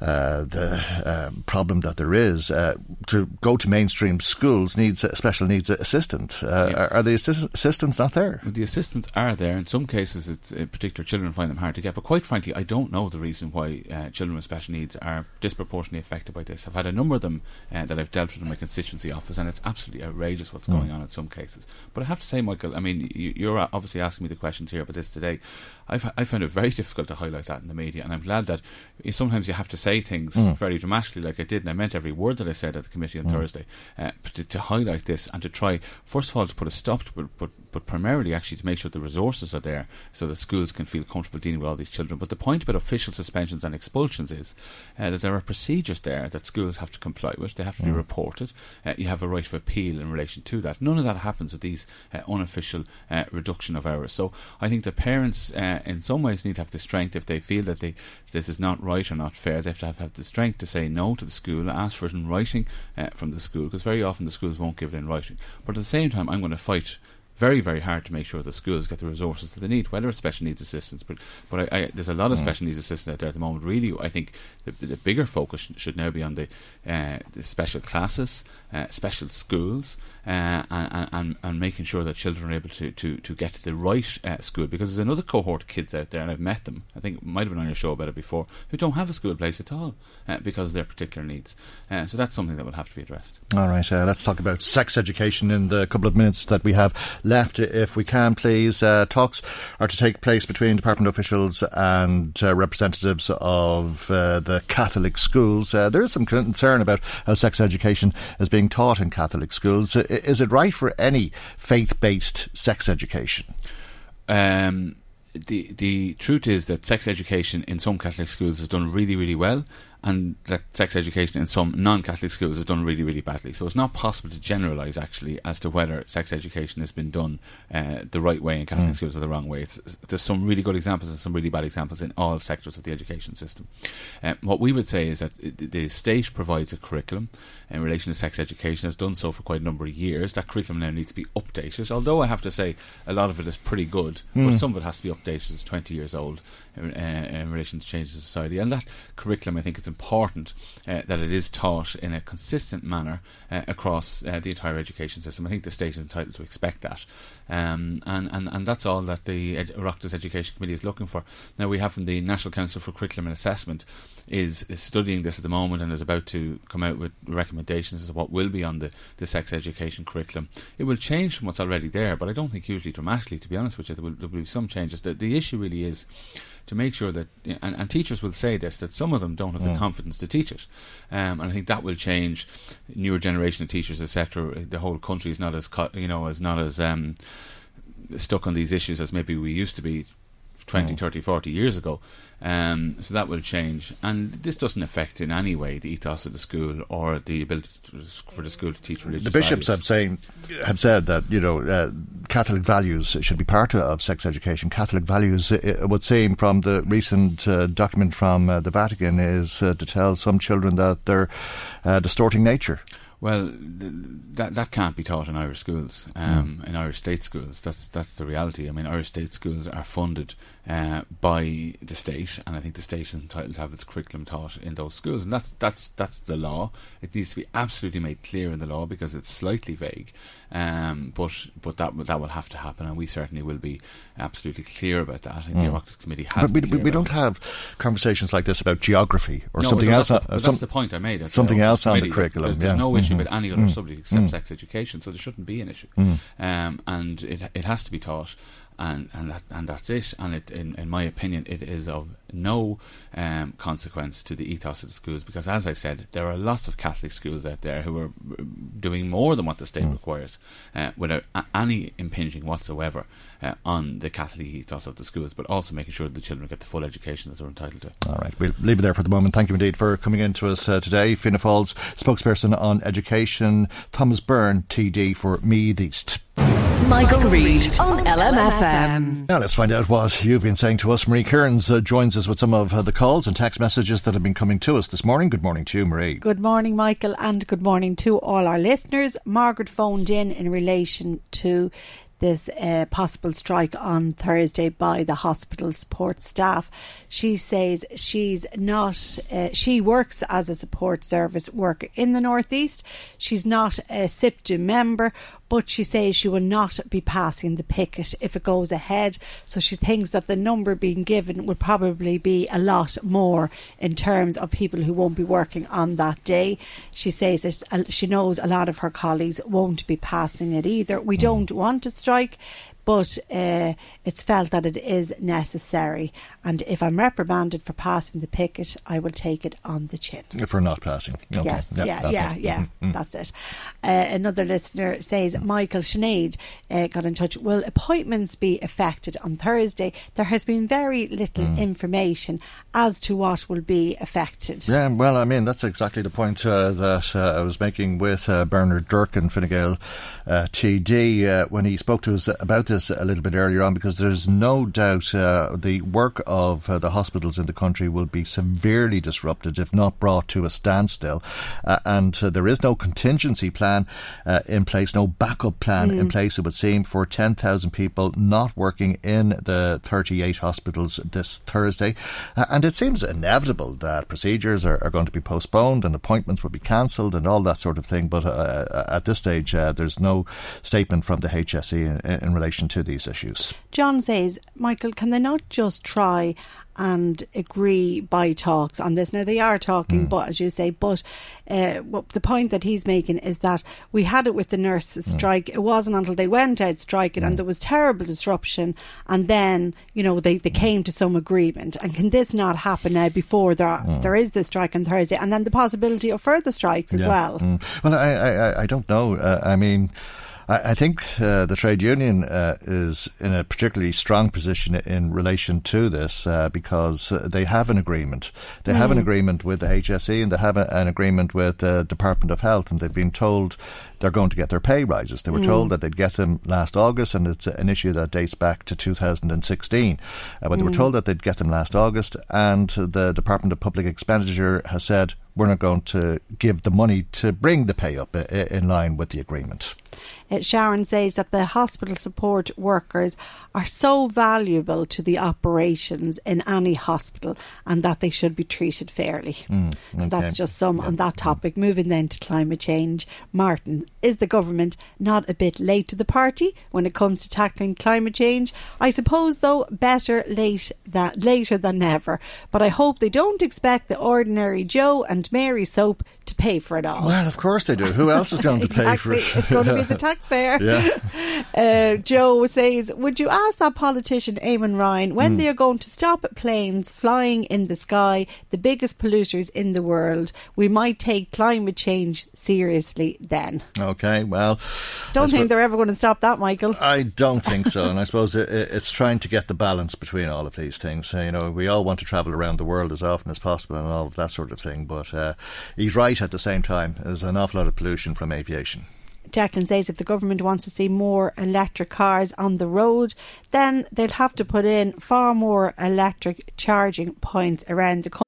uh, the um, problem that there is, uh, to go to mainstream schools needs a special needs assistant. Uh,
Yeah.
are, are the assist- assistants not there?
Well, the assistants are there. In some cases, it's uh, particular children find them hard to get. But quite frankly, I don't know the reason why uh, children with special needs are disproportionately affected by this. I've had a number of them uh, that I've dealt with in my constituency office, and it's absolutely outrageous what's going on in some cases. But I have to say, Michael, I mean, you, you're obviously asking me the questions here about this today. I've, I found it very difficult to highlight that in the media, and I'm glad that sometimes you have to say things
Mm.
very dramatically, like I did, and I meant every word that I said at the committee on
Mm.
Thursday, uh, to, to highlight this and to try, first of all, to put a stop to it, but, but primarily actually to make sure the resources are there so that schools can feel comfortable dealing with all these children. But the point about official suspensions and expulsions is uh, that there are procedures there that schools have to comply with. They have to be
Mm.
reported. Uh, you have a right of appeal in relation to that. None of that happens with these uh, unofficial uh, reduction of hours. So I think the parents, uh, in some ways, need to have the strength if they feel that they this is not right or not fair. They have to have, have the strength to say no to the school, ask for it in writing uh, from the school, because very often the schools won't give it in writing. But at the same time, I'm going to fight very, very hard to make sure the schools get the resources that they need, whether it's special needs assistance. But but I, I, there's a lot of
Mm.
special needs assistance out there at the moment. Really, I think the, the bigger focus should now be on the, uh, the special classes, uh, special schools, uh, and, and and making sure that children are able to, to, to get to the right uh, school. Because there's another cohort of kids out there, and I've met them. I think it might have been on your show about it before, who don't have a school place at all uh, because of their particular needs. Uh, so that's something that will have to be addressed.
All right, uh, let's talk about sex education in the couple of minutes that we have left. If we can, please. Talks are to take place between department officials and representatives of the Catholic schools. There is some concern about how sex education is being taught in Catholic schools. Is it right for any faith based sex education?
Um, the the truth is that sex education in some Catholic schools is done really really well, and that sex education in some non-Catholic schools is done really really badly. So it's not possible to generalise actually as to whether sex education has been done uh, the right way in Catholic
Mm.
schools or the wrong way. It's, there's some really good examples and some really bad examples in all sectors of the education system. Uh, what we would say is that the state provides a curriculum in relation to sex education, has done so for quite a number of years. That curriculum now needs to be updated, although I have to say a lot of it is pretty good,
Mm.
but some of it has to be updated. It's 20 years old in, uh, in relation to changes in society. And that curriculum, I think it's important uh, that it is taught in a consistent manner uh, across the entire education system. I think the state is entitled to expect that. Um, and, and, and that's all that the Ed- Oireachtas Education Committee is looking for. Now, we have from the National Council for Curriculum and Assessment is, is studying this at the moment and is about to come out with recommendations as to what will be on the, the sex education curriculum. It will change from what's already there, but I don't think hugely dramatically, to be honest with you. There will, there will be some changes. The, the issue really is to make sure that, and, and teachers will say this, that some of them don't have the
Mm.
confidence to teach it. Um, and I think that will change. Newer generation of teachers, etc. The whole country is not as, co- you know, is not as um, stuck on these issues as maybe we used to be 20,
Mm.
30, 40 years ago. Um, so that will change. And this doesn't affect in any way the ethos of the school or the ability to, for the school to teach religious
The bishops
values.
have saying have said that you know uh, Catholic values should be part of, sex education. Catholic values, it, it would seem from the recent uh, document from uh, the Vatican, is uh, to tell some children that they're uh, distorting nature.
Well, th- that that can't be taught in Irish schools, um, in Irish state schools. That's that's the reality. I mean, Irish state schools are funded uh, by the state, and I think the state is entitled to have its curriculum taught in those schools, and that's that's that's the law. It needs to be absolutely made clear in the law because it's slightly vague, um, but but that will- that will have to happen, and we certainly will be absolutely clear about that. I think the
Mm.
Oireachtas Committee has.
But we, we, we don't have conversations like this about geography or
no,
something else.
That's,
uh, some-
that's the point I made.
Something else on the curriculum.
There's, there's
yeah.
no issue
Mhm.
with any other
Mm.
subject except
Mm.
sex education, so there shouldn't be an issue.
Mm.
Um, and it it has to be taught. And and that, and that's it. And it, in, in my opinion, it is of no um, consequence to the ethos of the schools because, as I said, there are lots of Catholic schools out there who are doing more than what the state mm. requires uh, without a- any impinging whatsoever uh, on the Catholic ethos of the schools, but also making sure that the children get the full education that they're entitled to.
All right, we'll leave it there for the moment. Thank you indeed for coming in to us uh, today. Fianna Fáil's spokesperson on education, Thomas Byrne, TD for Meath East.
Michael, Reade on LMFM.
Now let's find out what you've been saying to us. Marie Kearns uh, joins us with some of uh, the calls and text messages that have been coming to us this morning. Good morning to you, Marie.
Good morning, Michael, and good morning to all our listeners. Margaret phoned in in relation to this uh, possible strike on Thursday by the hospital support staff. She says she's not, uh, she works as a support service worker in the Northeast. She's not a SIPTU member, but she says she will not be passing the picket if it goes ahead. So she thinks that the number being given would probably be a lot more in terms of people who won't be working on that day. She says that she knows a lot of her colleagues won't be passing it either. We mm. don't want to strike but uh, it's felt that it is necessary. And if I'm reprimanded for passing the picket, I will take it on the chin.
For not passing. Okay.
Yes, yep, yeah, yeah, yeah, mm-hmm. that's it. Uh, another listener says, Michael Sinead uh, got in touch. Will appointments be affected on Thursday? There has been very little mm. information as to what will be affected.
Yeah, well, I mean, that's exactly the point uh, that uh, I was making with uh, Bernard Durkan, Fine Gael TD, when he spoke to us about this a little bit earlier on because there's no doubt uh, the work of uh, the hospitals in the country will be severely disrupted if not brought to a standstill. Uh, and uh, there is no contingency plan uh, in place, no backup plan mm. in place, it would seem, for 10,000 people not working in the 38 hospitals this Thursday. Uh, and it seems inevitable that procedures are, are, going to be postponed and appointments will be cancelled and all that sort of thing. But at this stage, there's no statement from the HSE in, in relation to these issues.
John says, Michael, can they not just try and agree by talks on this. Now they are talking, mm. but as you say, but uh, the point that he's making is that we had it with the nurses mm. strike. It wasn't until they went out striking mm. and there was terrible disruption, and then you know they, they came to some agreement. And can this not happen now before there are, mm. there is the strike on Thursday, and then the possibility of further strikes as
yeah.
well?
Mm. Well, I, I I don't know. Uh, I mean. I, I think uh, the trade union uh, is in a particularly strong position in relation to this uh, because uh, they have an agreement. They mm. have an mm. agreement with the HSE and they have a, an agreement with the Department of Health, and they've been told they're going to get their pay rises. They were mm. told that they'd get them last August, and it's an issue that dates back to 2016. Uh, but mm. they were mm. told that they'd get them last August, and the Department of Public Expenditure has said we're not going to give the money to bring the pay up in line with the agreement.
Uh, Sharon says that the hospital support workers are so valuable to the operations in any hospital and that they should be treated fairly. Mm, okay. So that's just some on that topic. Moving then to climate change. Martin, is the government not a bit late to the party when it comes to tackling climate change? I suppose, though, better late than, later than never. But I hope they don't expect the ordinary Joe and Mary soap to pay for it all.
Well, of course they do. Who else is going to <laughs> pay for it?
it's going to be the <laughs> taxpayer. Yeah. <laughs> Uh, Joe says, Would you ask that politician, Eamon Ryan, when mm. they are going to stop planes flying in the sky, the biggest polluters in the world? We might take climate change seriously then.
Okay, well.
Don't think they're ever going to stop that, Michael.
I don't think so. and I suppose it, it's trying to get the balance between all of these things. You know, we all want to travel around the world as often as possible and all of that sort of thing. But uh, he's right at the same time. There's an awful lot of pollution from aviation.
Declan says if the government wants to see more electric cars on the road, then they'll have to put in far more electric charging points around the country.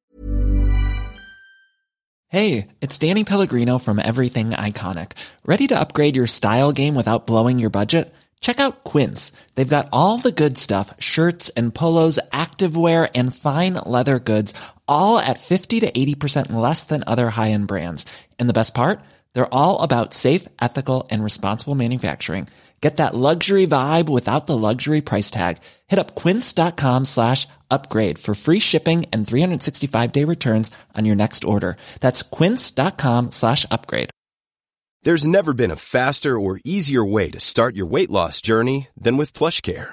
Hey, it's Danny Pellegrino from Everything Iconic. Ready to upgrade your style game without blowing your budget? Check out Quince. They've got all the good stuff shirts and polos, activewear, and fine leather goods, all at 50 to 80% less than other high end brands. And the best part? They're all about safe, ethical, and responsible manufacturing. Get that luxury vibe without the luxury price tag. Hit up quince.com slash upgrade for free shipping and 365 day returns on your next order. That's quince.com slash upgrade.
There's never been a faster or easier way to start your weight loss journey than with PlushCare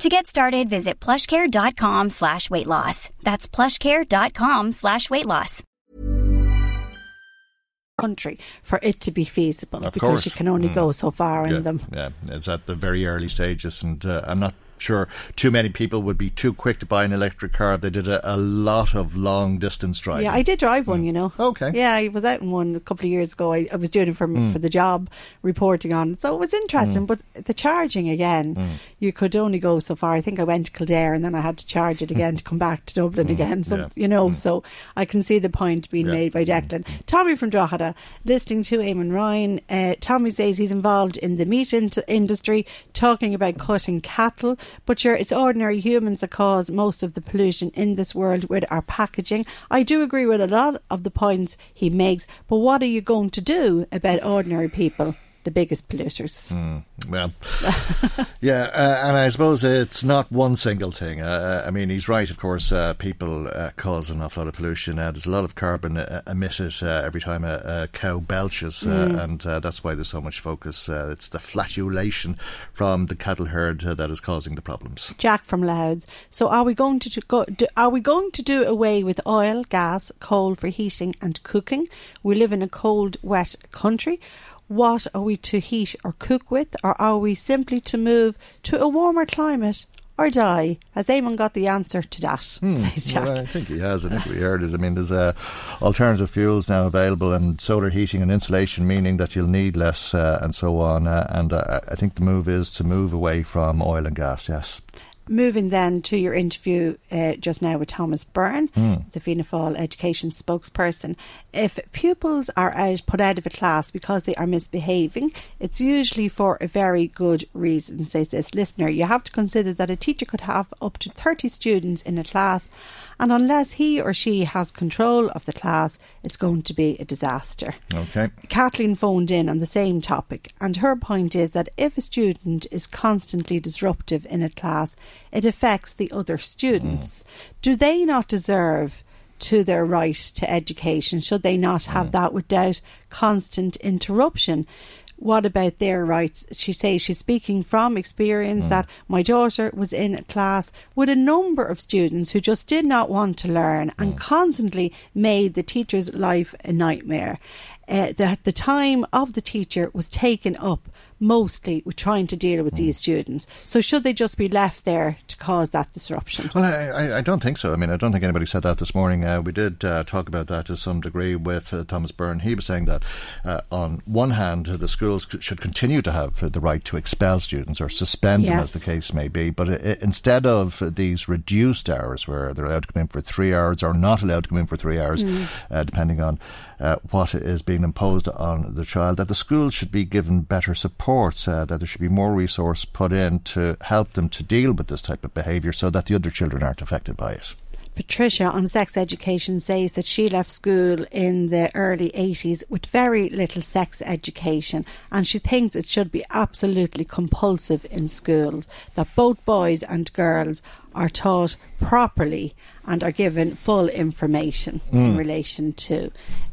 To get started, visit plushcare.com slash weight loss. That's plushcare.com slash weight loss.
Country for it to be feasible
Of
because
course.
you can only
Mm.
go so far
yeah,
in them.
Yeah, it's at the very early stages, and uh, I'm not sure too many people would be too quick to buy an electric car. They did a, a lot of long distance driving.
Yeah, I did drive one, you know.
Okay.
Yeah, I was out in one a couple of years ago. I, I was doing it for
Mm.
for the job, reporting on it. So it was interesting.
Mm.
But the charging again,
Mm.
you could only go so far. I think I went to Kildare and then I had to charge it again <laughs> to come back to Dublin again. So
Mm. yeah.
you know, so I can see the point being
Yeah.
made by Declan. Tommy from Drogheda, listening to Eamon Ryan. Uh, Tommy says he's involved in the meat in- industry, talking about cutting cattle. But sure, it's ordinary humans that cause most of the pollution in this world with our packaging. I do agree with a lot of the points he makes, but what are you going to do about ordinary people, the biggest polluters?
Mm, well, <laughs> yeah, uh, and I suppose it's not one single thing. Uh, I mean, he's right, of course. Uh, people uh, cause an awful lot of pollution. Uh, there's a lot of carbon uh, emitted uh, every time a, a cow belches, uh,
Mm.
and uh, that's why there's so much focus. Uh, it's the flatulation from the cattle herd uh, that is causing the problems.
Jack from Louth. So, are we going to go, do, are we going to do away with oil, gas, coal for heating and cooking? We live in a cold, wet country. What are we to heat or cook with, or are we simply to move to a warmer climate or die? Has Eamon got the answer to that? <laughs> Says Jack.
Well, I think he has. I think we heard it. I mean, there's uh, alternative fuels now available, and solar heating and insulation, meaning that you'll need less, uh, and so on. Uh, and uh, I think the move is to move away from oil and gas. Yes.
Moving then to your interview uh, just now with Thomas Byrne,
Mm.
the Fianna Fáil education spokesperson. If pupils are out, put out of a class because they are misbehaving, it's usually for a very good reason, says this listener. You have to consider that a teacher could have up to 30 students in a class, and unless he or she has control of the class, it's going to be a disaster.
Okay.
Kathleen phoned in on the same topic, and her point is that if a student is constantly disruptive in a class, it affects the other students. Mm. Do they not deserve to their right to education? Should they not have mm. that without constant interruption? What about their rights? She says she's speaking from experience hmm. that my daughter was in a class with a number of students who just did not want to learn and hmm. constantly made the teacher's life a nightmare. Uh, that the time of the teacher was taken up mostly with trying to deal with these students. So should they just be left there to cause that disruption?
Well, I, I, don't think so. I mean, I don't think anybody said that this morning. Uh, we did uh, talk about that to some degree with uh, Thomas Byrne. He was saying that, uh, on one hand, the schools c- should continue to have the right to expel students or suspend them, as the case may be. But instead of these reduced hours where they're allowed to come in for three hours or not allowed to come in for three hours,
Mm.
uh, depending on uh, what is being imposed on the child, that the schools should be given better supports, uh, that there should be more resource put in to help them to deal with this type of behaviour so that the other children aren't affected by it.
Patricia on sex education says that she left school in the early 80s with very little sex education and she thinks it should be absolutely compulsive in schools that both boys and girls are taught properly and are given full information in
Mm.
relation to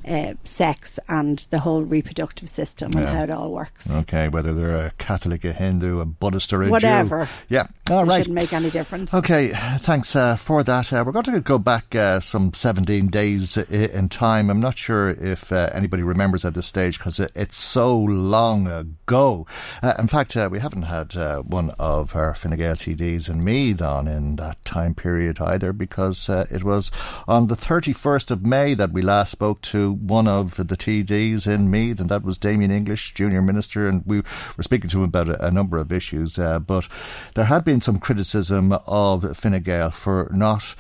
uh, sex and the whole reproductive system and how it all works.
Okay, whether they're a Catholic, a Hindu, a Buddhist, or a Jew.
Whatever.
Yeah, all
It
right.
shouldn't make any difference.
Okay, thanks uh, for that. Uh, we're going to go back uh, some 17 days in time. I'm not sure if uh, anybody remembers at this stage because it, it's so long ago. Uh, in fact, uh, we haven't had uh, one of our Fine Gael TDs and me on in that time period. Period either, because uh, it was on the 31st of May that we last spoke to one of the TDs in Meath, and that was Damien English, Junior Minister, and we were speaking to him about a, a number of issues. Uh, but there had been some criticism of Fine Gael for not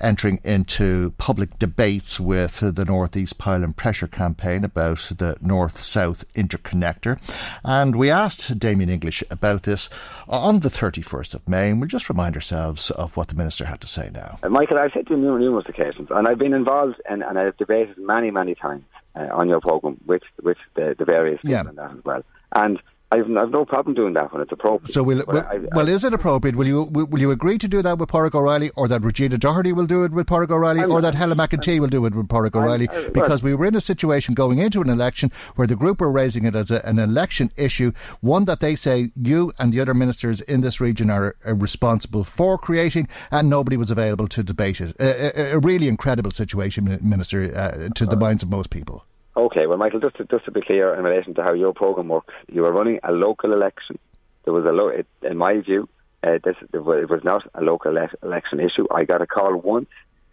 entering into public debates with the Northeast Pylon Pressure campaign about the North South interconnector. And we asked Damien English about this on the 31st of May, and we'll just remind ourselves of what the Minister had to say now.
Uh, Michael, I've said to you numerous occasions, and I've been involved in, and I've debated many, many times uh, on your programme with, with the, the various people yeah. and that as well. And I've, I've no problem doing that when it's appropriate.
So, will, will, I, I, well, is it appropriate? Will you will, will, you agree to do that with Pádraig O'Reilly, or that Regina Doherty will do it with Pádraig O'Reilly, I'm, or that Helen McEntee will do it with Pádraig O'Reilly? because we were in a situation going into an election where the group were raising it as a, an election issue, one that they say you and the other ministers in this region are, are responsible for creating, and nobody was available to debate it. A, a, a really incredible situation, Minister, uh, to the minds of most people.
Okay, well, Michael, just to, just to be clear in relation to how your program works, you were running a local election. There was a lo- it, in my view, uh, this it was not a local ele- election issue. I got a call once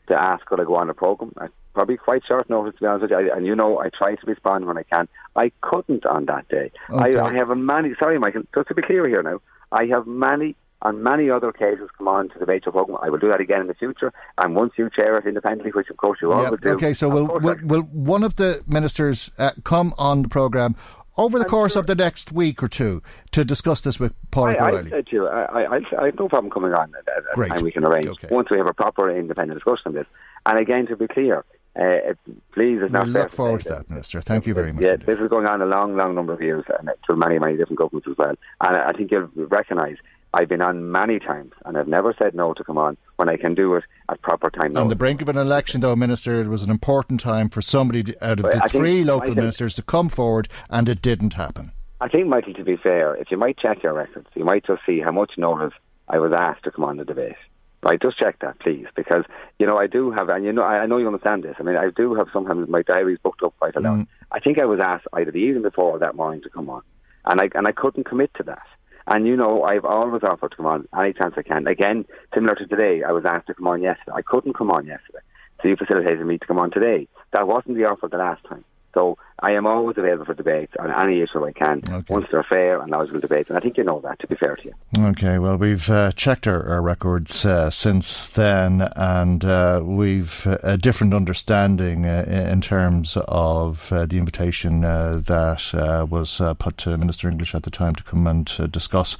to ask could I go on a program. I, probably quite short notice, to be honest with you. I, and you know, I try to respond when I can. I couldn't on that day. Okay. I, I have a many. Sorry, Michael. Just to be clear here now, I have many on many other occasions come on to the Rachel program. I will do that again in the future. And once you chair it independently, which of course you always
do. Okay, so will, will, will, one of the ministers uh, come on the programme over the I'm course sure. of the next week or two to discuss this with Paul I,
I said to you, I, I, I, have no problem coming on at, at Great. time we can arrange okay. once we have a proper independent discussion on this. And again, to be clear, uh, please, it's not
we look forward to that, Minister. Thank you very much.
Yeah, indeed. this is going on a long, long number of years and through many, many different governments as well. And I think you'll recognise I've been on many times and I've never said no to come on when I can do it at proper time.
On the brink of an election, though, Minister, it was an important time for somebody out of the I three local ministers to come forward and it didn't happen.
I think, Michael, to be fair, if you might check your records, you might just see how much notice I was asked to come on the debate. Right, just check that, please, because you know I do have, and you know I know you understand this. I mean, I do have sometimes my diary's booked up quite a lot. Mm. I think I was asked either the evening before or that morning to come on, and I and I couldn't commit to that. And you know, I've always offered to come on any chance I can. Again, similar to today, I was asked to come on yesterday. I couldn't come on yesterday. So you facilitated me to come on today. That wasn't the offer the last time. So I am always available for debates on any issue I can, okay. once they're fair and logical debates. And I think you know that, to be fair to you.
Okay, well, we've uh, checked our, our records uh, since then, and uh, we've uh, a different understanding uh, in terms of uh, the invitation that was put to Minister English at the time to come and discuss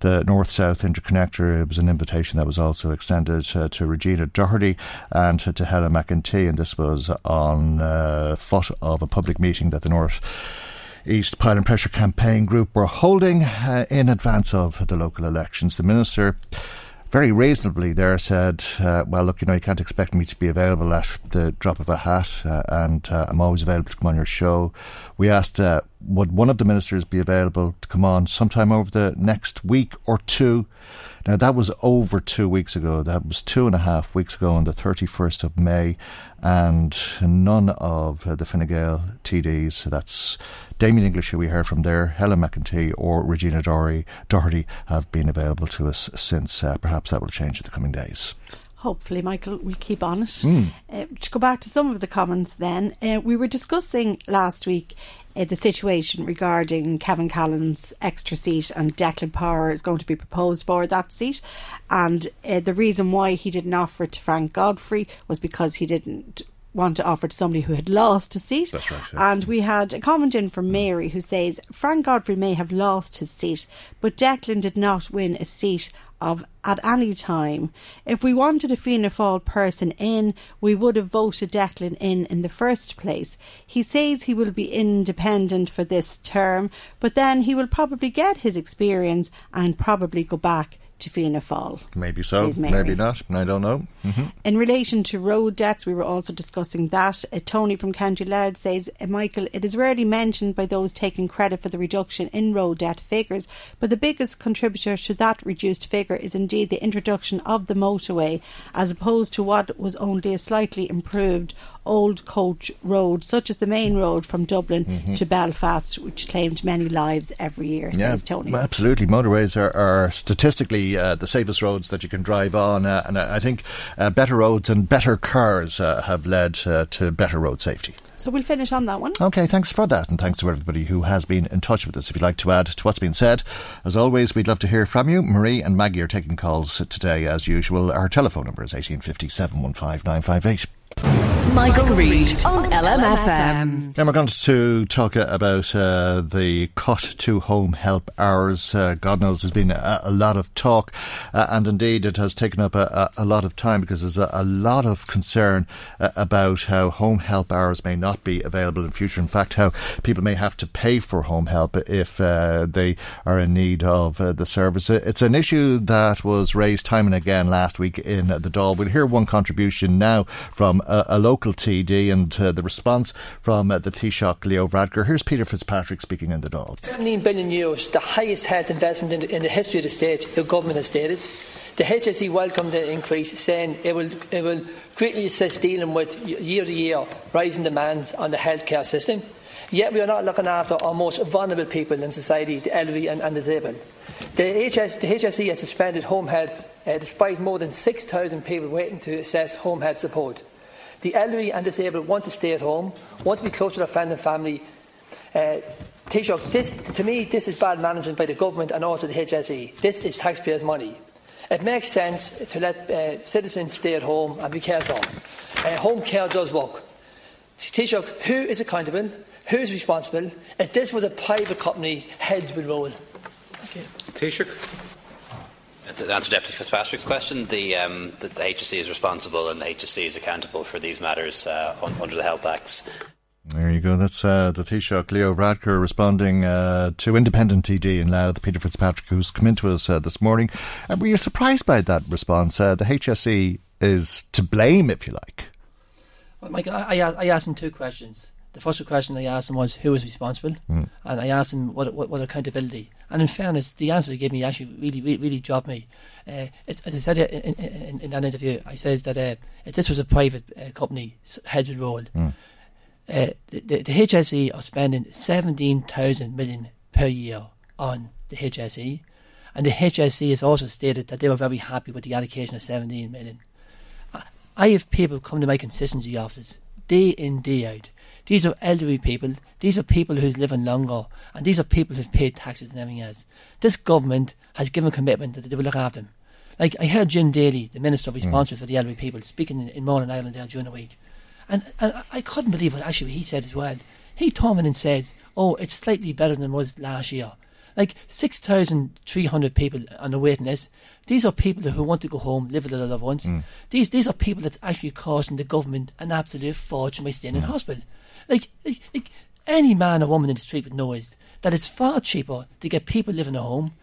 the North South interconnector. It was an invitation that was also extended to Regina Doherty and to, to Helen McEntee, and this was on foot of a public meeting that the North East Pylon Pressure Campaign Group were holding uh, in advance of the local elections. The Minister very reasonably there said, uh, well, look, you know, you can't expect me to be available at the drop of a hat, uh, and uh, I'm always available to come on your show. We asked, uh, would one of the ministers be available to come on sometime over the next week or two? Now, that was over two weeks ago. That was two and a half weeks ago on the 31st of May. And none of the Fine Gael TDs, that's Damien English, who we heard from there, Helen McEntee, or Regina Doherty, Doherty have been available to us since. Uh, perhaps that will change in the coming days
hopefully, Michael, we'll keep on it. Mm. Uh, to go back to some of the comments then, uh, we were discussing last week uh, the situation regarding Kevin Callan's extra seat and Declan Power is going to be proposed for that seat. And uh, the reason why he didn't offer it to Frank Godfrey was because he didn't want to offer to somebody who had lost a seat.
That's right. Yeah.
And we had a comment in from Mary who says Frank Godfrey may have lost his seat, but Declan did not win a seat of at any time. If we wanted a Fianna Fáil person in, we would have voted Declan in in the first place. He says he will be independent for this term, but then he will probably get his experience and probably go back to Fianna Fáil.
Maybe so, maybe not. I don't know.
Mm-hmm. In relation to road deaths, we were also discussing that. Uh, Tony from County Louth says, uh, Michael, it is rarely mentioned by those taking credit for the reduction in road debt figures, but the biggest contributor to that reduced figure is indeed the introduction of the motorway, as opposed to what was only a slightly improved old coach road, such as the main road from Dublin mm-hmm. to Belfast, which claimed many lives every year, yeah, says Tony.
Absolutely. Motorways are, are statistically uh, the safest roads that you can drive on, uh, and I think uh, better roads and better cars uh, have led uh, to better road safety.
So we'll finish on that one.
Okay, thanks for that, and thanks to everybody who has been in touch with us. If you'd like to add to what's been said, as always, we'd love to hear from you. Marie and Maggie are taking calls today, as usual. Our telephone number is 1850 715 958.
Michael, Reade on LMFM.
Now we're going to talk about uh, the cut to home help hours. Uh, God knows there's been a, a lot of talk, uh, and indeed it has taken up a, a, a lot of time because there's a, lot of concern uh, about how home help hours may not be available in future. In fact, how people may have to pay for home help if uh, they are in need of uh, the service. It's an issue that was raised time and again last week in the Dáil. We'll hear one contribution now from a local local TD and uh, the response from uh, the Taoiseach Leo Varadkar. Here's Peter Fitzpatrick speaking in the Dáil.
17 billion euros, the highest health investment in the, in the history of the state, the government has stated. The HSE welcomed the increase, saying it will, it will greatly assist dealing with year to year rising demands on the healthcare system. Yet we are not looking after our most vulnerable people in society, the elderly and, and disabled. The, HS, the HSE has suspended home help uh, despite more than 6,000 people waiting to assess home help support. The elderly and disabled want to stay at home, want to be close to their friends and family. Uh, Taoiseach, this, to me, this is bad management by the government and also the HSE. This is taxpayers' money. It makes sense to let uh, citizens stay at home and be cared for. Uh, home care does work. Taoiseach, who is accountable? Who is responsible? If this was a private company, heads would roll.
Thank Taoiseach. To answer Deputy Fitzpatrick's question, the, um, the, the, HSE is responsible and the HSE is accountable for these matters uh, on, under the Health Acts.
There you go. That's uh, the Taoiseach Leo Varadkar responding uh, to independent TD in Louth, Peter Fitzpatrick, who's come into us uh, this morning. And were you surprised by that response? Uh, the HSE is to blame, if you like.
Well, Mike, I, I asked him two questions. The first question I asked him was who was responsible, mm. and I asked him what, what, what accountability. And in fairness, the answer he gave me actually really, really, really dropped me. Uh, it, as I said in, in, in, that interview, I says that uh, if this was a private uh, company, heads would roll. Mm. the, the, the HSE are spending 17,000 million per year on the HSE, and the HSE has also stated that they were very happy with the allocation of 17 million. I, I have people come to my consistency offices day in, day out these are elderly people. These are people who's living longer, and these are people who've paid taxes and everything else. This government has given commitment that they will look after them. Like I heard Jim Daly, the minister responsible mm. for the elderly people, speaking in, in Northern Ireland there during the week, and and I couldn't believe what actually he said as well. He told me and said, "Oh, it's slightly better than it was last year." Like six thousand three hundred people on the waiting list. These are people who want to go home, live with their loved ones. Mm. These these are people that's actually costing the government an absolute fortune by staying mm. in hospital. Like, like, like any man or woman in the street would know is that it's far cheaper to get people living at home.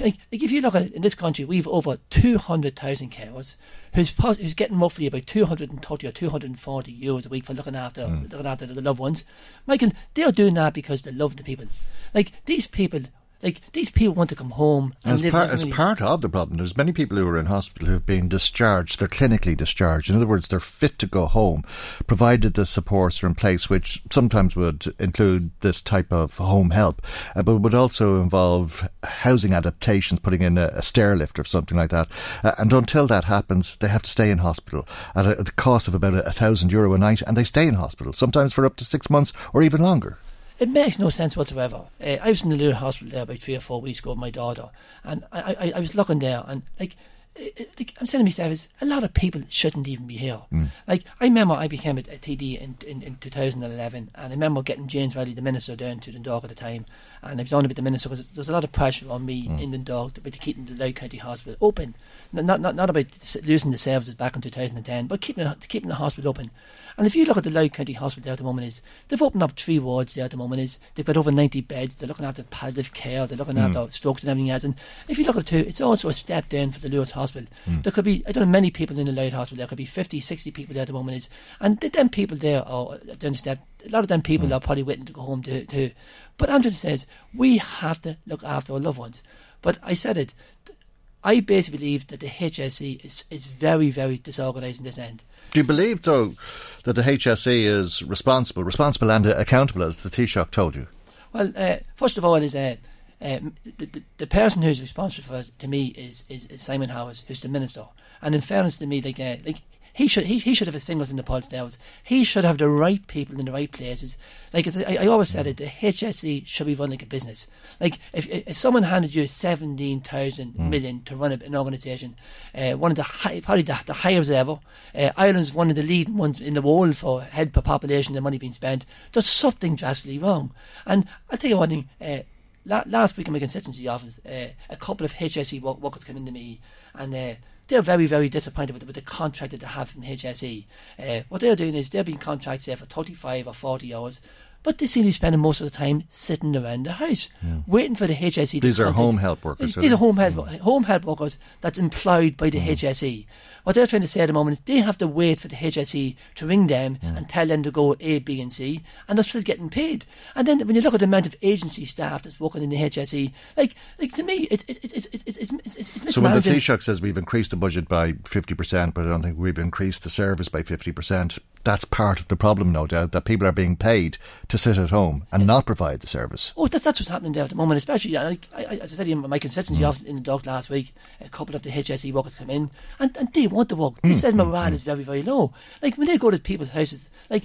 Like, like if you look at in this country, we've over 200,000 carers who's, pos- who's getting roughly about 230 or 240 euros a week for looking after mm. looking after the loved ones. Michael, they are doing that because they love the people. Like these people like these people want to come home. And
as, par- as part of the problem, there's many people who are in hospital who have been discharged. They're clinically discharged. In other words, they're fit to go home, provided the supports are in place, which sometimes would include this type of home help, uh, but would also involve housing adaptations, putting in a, a stair lift or something like that. Uh, and until that happens, they have to stay in hospital at, a, at the cost of about a, a thousand euro a night, and they stay in hospital sometimes for up to six months or even longer.
It makes no sense whatsoever. Uh, I was in the little hospital there about three or four weeks ago with my daughter, and I, I, I was looking there, and like, like I'm saying to myself, a lot of people shouldn't even be here. Mm. Like I remember I became a, a TD in, in, in 2011, and I remember getting James Reilly, the minister, down to Dundalk at the time, and I was on with the minister because there's a lot of pressure on me mm. in Dundalk about keeping the Louth County Hospital open. Not, not, not about losing the services back in 2010, but keeping, keeping the hospital open. And if you look at the Louth County Hospital there at the moment, is they've opened up three wards there at the moment. Is they've got over ninety beds. They're looking after palliative care. They're looking mm. after strokes and everything else. And if you look at it too, it's also a step down for the Lourdes Hospital. Mm. There could be I don't know many people in the Louth Hospital. There could be 50, 60 people there at the moment. Is and them people there are down the step. A lot of them people mm. are probably waiting to go home to too. But Andrew says we have to look after our loved ones. But I said it. I basically believe that the HSE is, is very, very disorganised in this end.
Do you believe, though, that the HSE is responsible, responsible and uh, accountable, as the Taoiseach told you?
Well, uh, first of all, is uh, the, the, the, person who's responsible for it, to me is, is, is Simon Howard, who's the minister. And in fairness to me, like uh, like he should he, he should have his fingers in the pulse now. He should have the right people in the right places. Like I, I always said it, the HSE should be run like a business. Like if, if someone handed you seventeen thousand mm. million to run an organisation, uh, one of the high, probably the, the highest level, Uh, Ireland's one of the leading ones in the world for head per population, the money being spent. There's something drastically wrong. And I'll tell you one thing. Uh, last week in my constituency office, uh, a couple of HSE workers came into me and uh, they're very, very disappointed with the, with the contract that they have from HSE. Uh, what they're doing is they're being contracted there for 35 or 40 hours, but they seem to be spending most of the time sitting around the house, yeah. waiting for the HSE.
These are home help workers.
These are home help, mm. home help workers that's employed by the mm. HSE. What they're trying to say at the moment is they have to wait for the HSE to ring them mm. and tell them to go A, B, and C, and they're still getting paid. And then when you look at the amount of agency staff that's working in the HSE, like, like to me, it's it's it's it's it's, it's, it's,
So when the Taoiseach says we've increased the budget by fifty percent, but I don't think we've increased the service by fifty percent, that's part of the problem, no doubt, that people are being paid to sit at home and not provide the service.
Oh, that's, that's what's happening there at the moment, especially, I, I, as I said in my constituency mm. office in the dock last week, a couple of the HSE workers come in and, and they want to walk. Mm. said morale mm. is very, very low. Like, when they go to people's houses, like,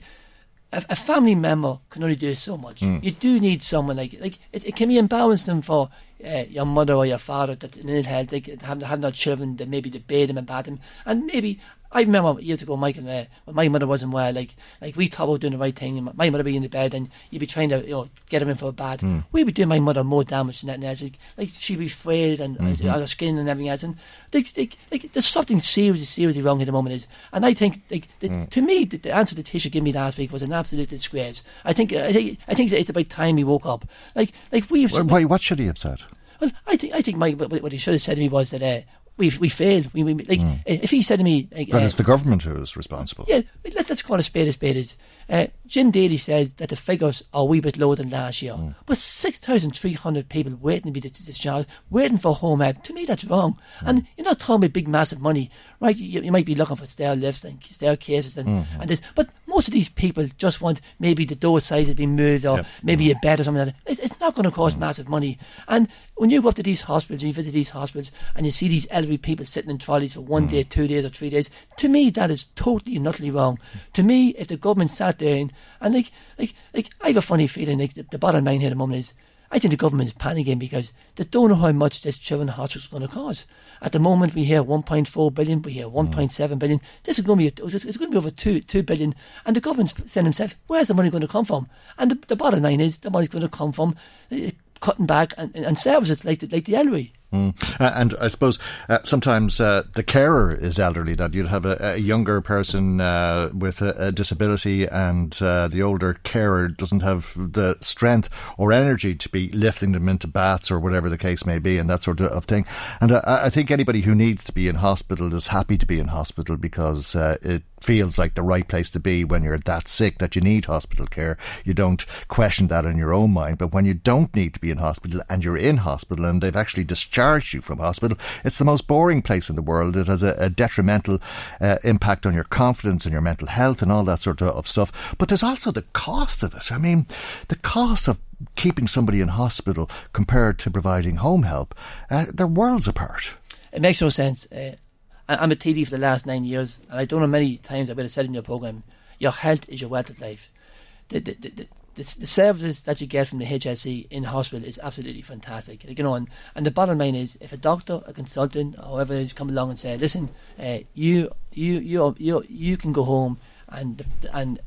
a, a family member can only do so much. Mm. You do need someone like like it, it can be embarrassing for uh, your mother or your father that's in ill health, like have have no children, that maybe they bathe them and bath them, and maybe I remember years ago, Mike, and uh, when my mother wasn't well, like like we thought about doing the right thing. And my mother be in the bed, and you'd be trying to you know get her in for a bath. Mm. We'd be doing my mother more damage than that. And like, like she'd be frayed and mm-hmm. her skin and everything else. And like, like, like there's something seriously seriously wrong at the moment. Is and I think like the, mm. to me the, the answer that Taoiseach gave me last week was an absolute disgrace. I think I think I think it's about time he woke up. Like like we.
Well, why? What should he have said?
Well, I think I think Mike, what he should have said to me was that uh, we we failed. We, we like mm. if he said to me, like,
but uh, it's the government who is responsible.
Yeah, let's let's call a spade a spade. Is uh, Jim Daly says that the figures are a wee bit lower than last year, mm. but six thousand three hundred people waiting to be discharged, waiting for home help. To me, that's wrong. Mm. And you're not talking about big, massive money, right? You, you might be looking for stair lifts and staircases and, mm-hmm. and this, but most of these people just want maybe the door size has been moved or yep. maybe a bed or something like that. It's, it's not going to cost mm. massive money. And when you go up to these hospitals and you visit these hospitals and you see these elderly people sitting in trolleys for one mm. day, two days, or three days, to me that is totally and utterly wrong. To me, if the government sat and like, like, like, I have a funny feeling. Like the, the bottom line here at the moment is, I think the government is panicking because they don't know how much this children's hospital is going to cost. At the moment, we hear 1.4 billion, we hear 1.7 billion. This is going to be it's going to be over two two billion, and the government's saying themselves, where's the money going to come from? And the, the bottom line is, the money's going to come from uh, cutting back and, and services like the, like the elderly.
Mm. Uh, and I suppose uh, sometimes uh, the carer is elderly, that you'd have a, a younger person uh, with a, a, disability, and uh, the older carer doesn't have the strength or energy to be lifting them into baths or whatever the case may be, and that sort of thing. And I think anybody who needs to be in hospital is happy to be in hospital because it feels like the right place to be when you're that sick that you need hospital care. You don't question that in your own mind. But when you don't need to be in hospital and you're in hospital and they've actually discharged you from hospital, it's the most boring place in the world. It has a, a detrimental uh, impact on your confidence and your mental health and all that sort of, stuff. But there's also the cost of it. I mean, the cost of keeping somebody in hospital compared to providing home help, uh, they're worlds apart.
It makes no sense. Uh, I'm a TD for the last nine years, and I don't know many times I've been said in your program, your health is your wealth of life. The, the, the, the, the, services that you get from the HSE in hospital is absolutely fantastic. You know, and, and the bottom line is, if a doctor, a consultant, or whoever is come along and say, "Listen, uh, you, you, you, you, you can go home," and and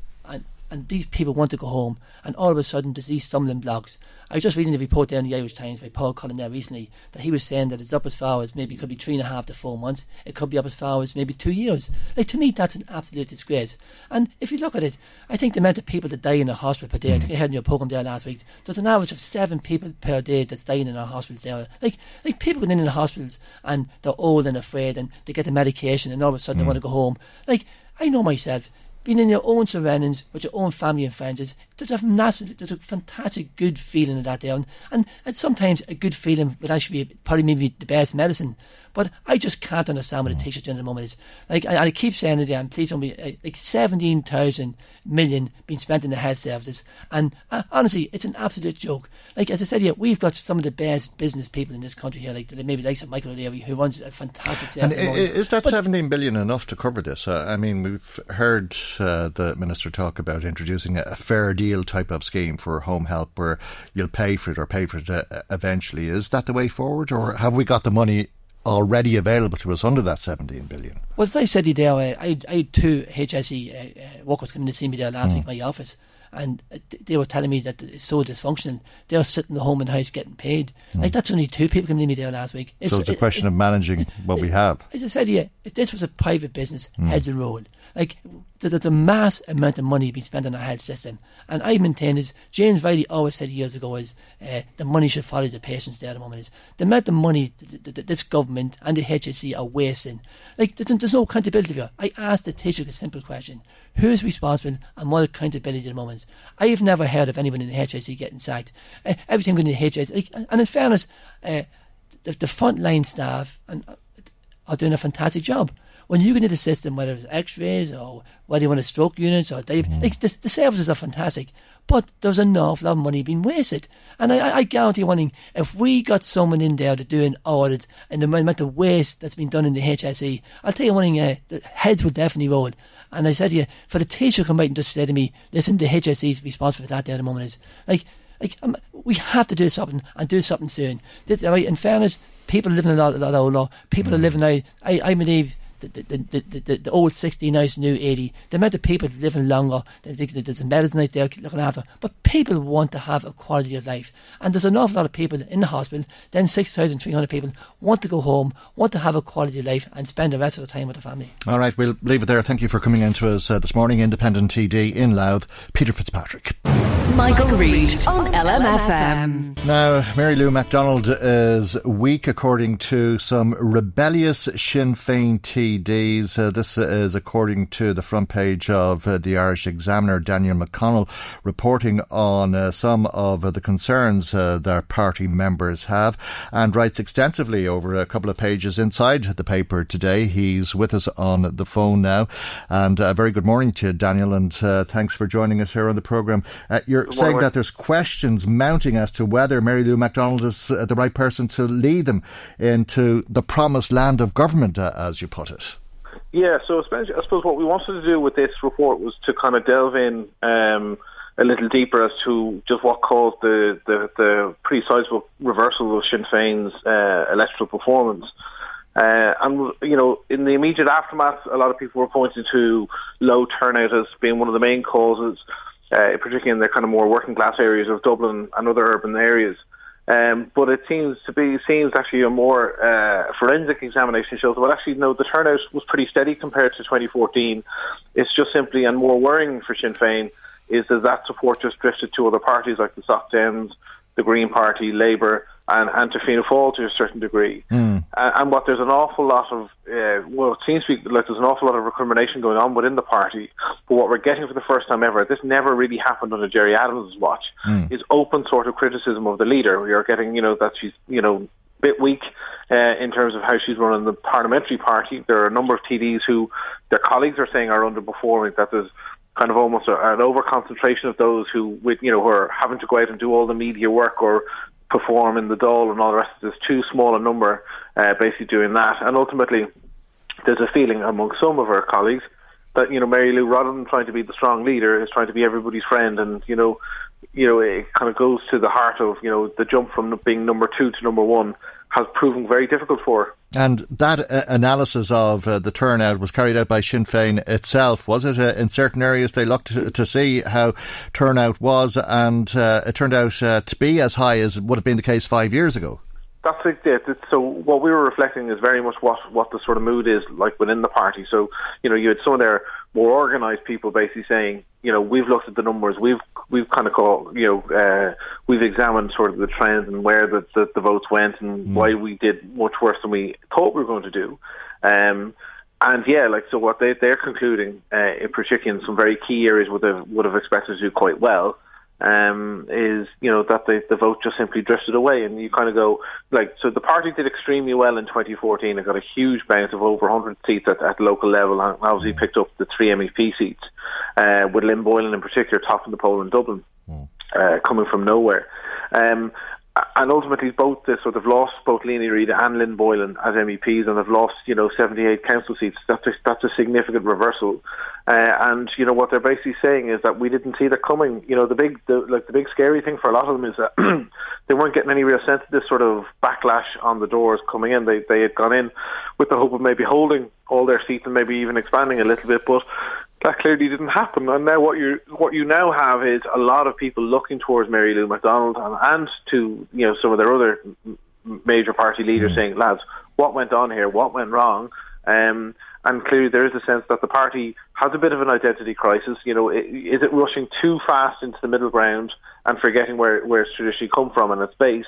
and these people want to go home, and all of a sudden there's these stumbling blocks. I was just reading the report there in the Irish Times by Paul Cullen there recently that he was saying that it's up as far as maybe it could be three and a half to four months. It could be up as far as maybe two years. Like to me, that's an absolute disgrace. And if you look at it, I think the amount of people that die in a hospital per day. I think I heard in your program there last week. There's an average of seven people per day that's dying in our hospitals there. Like like people going in the hospitals and they're old and afraid and they get the medication and all of a sudden mm. they want to go home. Like I know myself being in your own surroundings with your own family and friends is there's a massive, there's a fantastic good feeling in that there, and, and and sometimes a good feeling would actually be probably maybe the best medicine. But I just can't understand what the Taoiseach doing at the moment is. Like, I, I keep saying it again, please don't be, uh, like 17,000 million being spent in the health services. And uh, honestly, it's an absolute joke. Like, as I said here, we've got some of the best business people in this country here, like maybe like some Michael O'Leary, who runs a fantastic
And
service.
i- i- is that 17 billion enough to cover this? Uh, I mean, we've heard uh, the minister talk about introducing a, a fair deal type of scheme for home help where you'll pay for it or pay for it uh, eventually. Is that the way forward, or have we got the money already available to us under that 17 billion?
Well, as I said to you there, uh, I, I had two HSE uh, uh, workers coming to see me there last
Mm.
week in my office, and they were telling me that it's so dysfunctional. They're sitting at home in the house getting paid. Like, that's only two people coming to me there last week.
Mm. so it's a question of managing what we have.
As I said to you, if this was a private business,
Mm.
heads will roll. Like, th- there's a mass amount of money being spent on our health system. And I maintain is, James Reilly always said years ago is, uh, the money should follow the patients there at the moment is. The amount of money th- th- th- this government and the HSE are wasting. Like, there's, there's no accountability here. I asked the Taoiseach a simple question. Who's responsible and what accountability at the moment? I have never heard of anyone in the HSE getting sacked. Uh, everything in the HSE, like, and in fairness, uh, the, the frontline staff and uh, are doing a fantastic job. When you get into the system, whether it's X-rays or whether you want a stroke units or they, like the, the services are fantastic, but there's an awful lot of money being wasted. And I, I, guarantee one thing: if we got someone in there to do an audit and the amount of waste that's been done in the HSE, I'll tell you one thing: uh, the heads would definitely roll. And I said to you, for the Taoiseach to come out and just say to me, "Listen, the HSE is responsible for that." There at the moment is like like um, we have to do something and do something soon. This, right, in fairness, people are living a lot, a lot older. People are living now. I, I believe the the, the, the, old sixty now is the new eighty. The amount of people living longer. There's a medicine out there looking after, but people want to have a quality of life. And there's an awful lot of people in the hospital. Then six thousand three hundred people want to go home, want to have a quality of life, and spend the rest of the time with the family.
All right, we'll leave it there. Thank you for coming in to us uh, this morning. Independent TD in Louth, Peter Fitzpatrick.
Michael Reade on LMFM.
Now, Mary Lou McDonald is weak, according to some rebellious Sinn Féin TDs. Uh, this is according to the front page of uh, the Irish Examiner, Daniel McConnell, reporting on uh, some of uh, the concerns uh, their party members have and writes extensively over a couple of pages inside the paper today. He's with us on the phone now. And a very good morning to you, Daniel, and uh, thanks for joining us here on the programme. Uh, you're saying that there's questions mounting as to whether Mary Lou McDonald is uh, the right person to lead them into the promised land of government, uh, as you put it.
Yeah, so especially, I suppose what we wanted to do with this report was to kind of delve in um, a little deeper as to just what caused the, the, the pretty sizable reversal of Sinn Féin's uh, electoral performance. Uh, and, you know, in the immediate aftermath, a lot of people were pointing to low turnout as being one of the main causes, uh, particularly in the kind of more working class areas of Dublin and other urban areas. Um, but it seems to be seems actually a more uh, forensic examination shows well actually no the turnout was pretty steady compared to 2014. It's just simply and more worrying for Sinn Féin is that that support just drifted to other parties like the Soc Dems, the Green Party, Labour, and, and to Fianna Fáil to a certain degree. Uh, and what there's an awful lot of, uh, well, it seems to be like there's an awful lot of recrimination going on within the party. But what we're getting for the first time ever, this never really happened under Gerry Adams' watch, is open sort of criticism of the leader. We are getting, you know, that she's, you know, bit weak uh, in terms of how she's running the parliamentary party. There are a number of TDs who their colleagues are saying are underperforming. That there's kind of almost a, an over concentration of those who, with you know, who are having to go out and do all the media work or perform in the Dáil and all the rest. There's too small a number uh, basically doing that, and ultimately there's a feeling among some of her colleagues that you know Mary Lou, rather than trying to be the strong leader, is trying to be everybody's friend, and you know, you know, it kind of goes to the heart of you know the jump from being number two to number one has proven very difficult for her.
And that uh, analysis of uh, the turnout was carried out by Sinn Féin itself, was it? Uh, in certain areas, they looked to, to see how turnout was, and uh, it turned out uh, to be as high as would have been the case five years ago.
That's it. it. So what we were reflecting is very much what what the sort of mood is like within the party. So you know, you had some of their more organised people basically saying, you know, we've looked at the numbers, we've we've kind of called, you know, uh, we've examined sort of the trends and where the the, the votes went and why we did much worse than we thought we were going to do. Um, and yeah, like so, what they they're concluding, uh, in particular in some very key areas, would have would have expected to do quite well. Um, is you know that the the vote just simply drifted away, and you kind of go like so. The party did extremely well in 2014. It got a huge bounce of over 100 seats at, at local level, and obviously picked up the three MEP seats, uh, with Lynn Boylan in particular topping the poll in Dublin, uh, coming from nowhere. Um, and ultimately both this so they've lost both Liadh Ní Riada and Lynn Boylan as MEPs and they've lost you know 78 council seats. That's a, that's a significant reversal. Uh, and you know what they're basically saying is that we didn't see that coming. You know the big the, like the big scary thing for a lot of them is that <clears throat> they weren't getting any real sense of this sort of backlash on the doors coming in. They they had gone in with the hope of maybe holding all their seats and maybe even expanding a little bit but that clearly didn't happen. And now what you what you now have is a lot of people looking towards Mary Lou McDonald and, and to you know some of their other major party leaders mm. saying, lads, what went on here? What went wrong? Um, and clearly there is a sense that the party has a bit of an identity crisis. You know, is it rushing too fast into the middle ground and forgetting where, where it's traditionally come from and its base?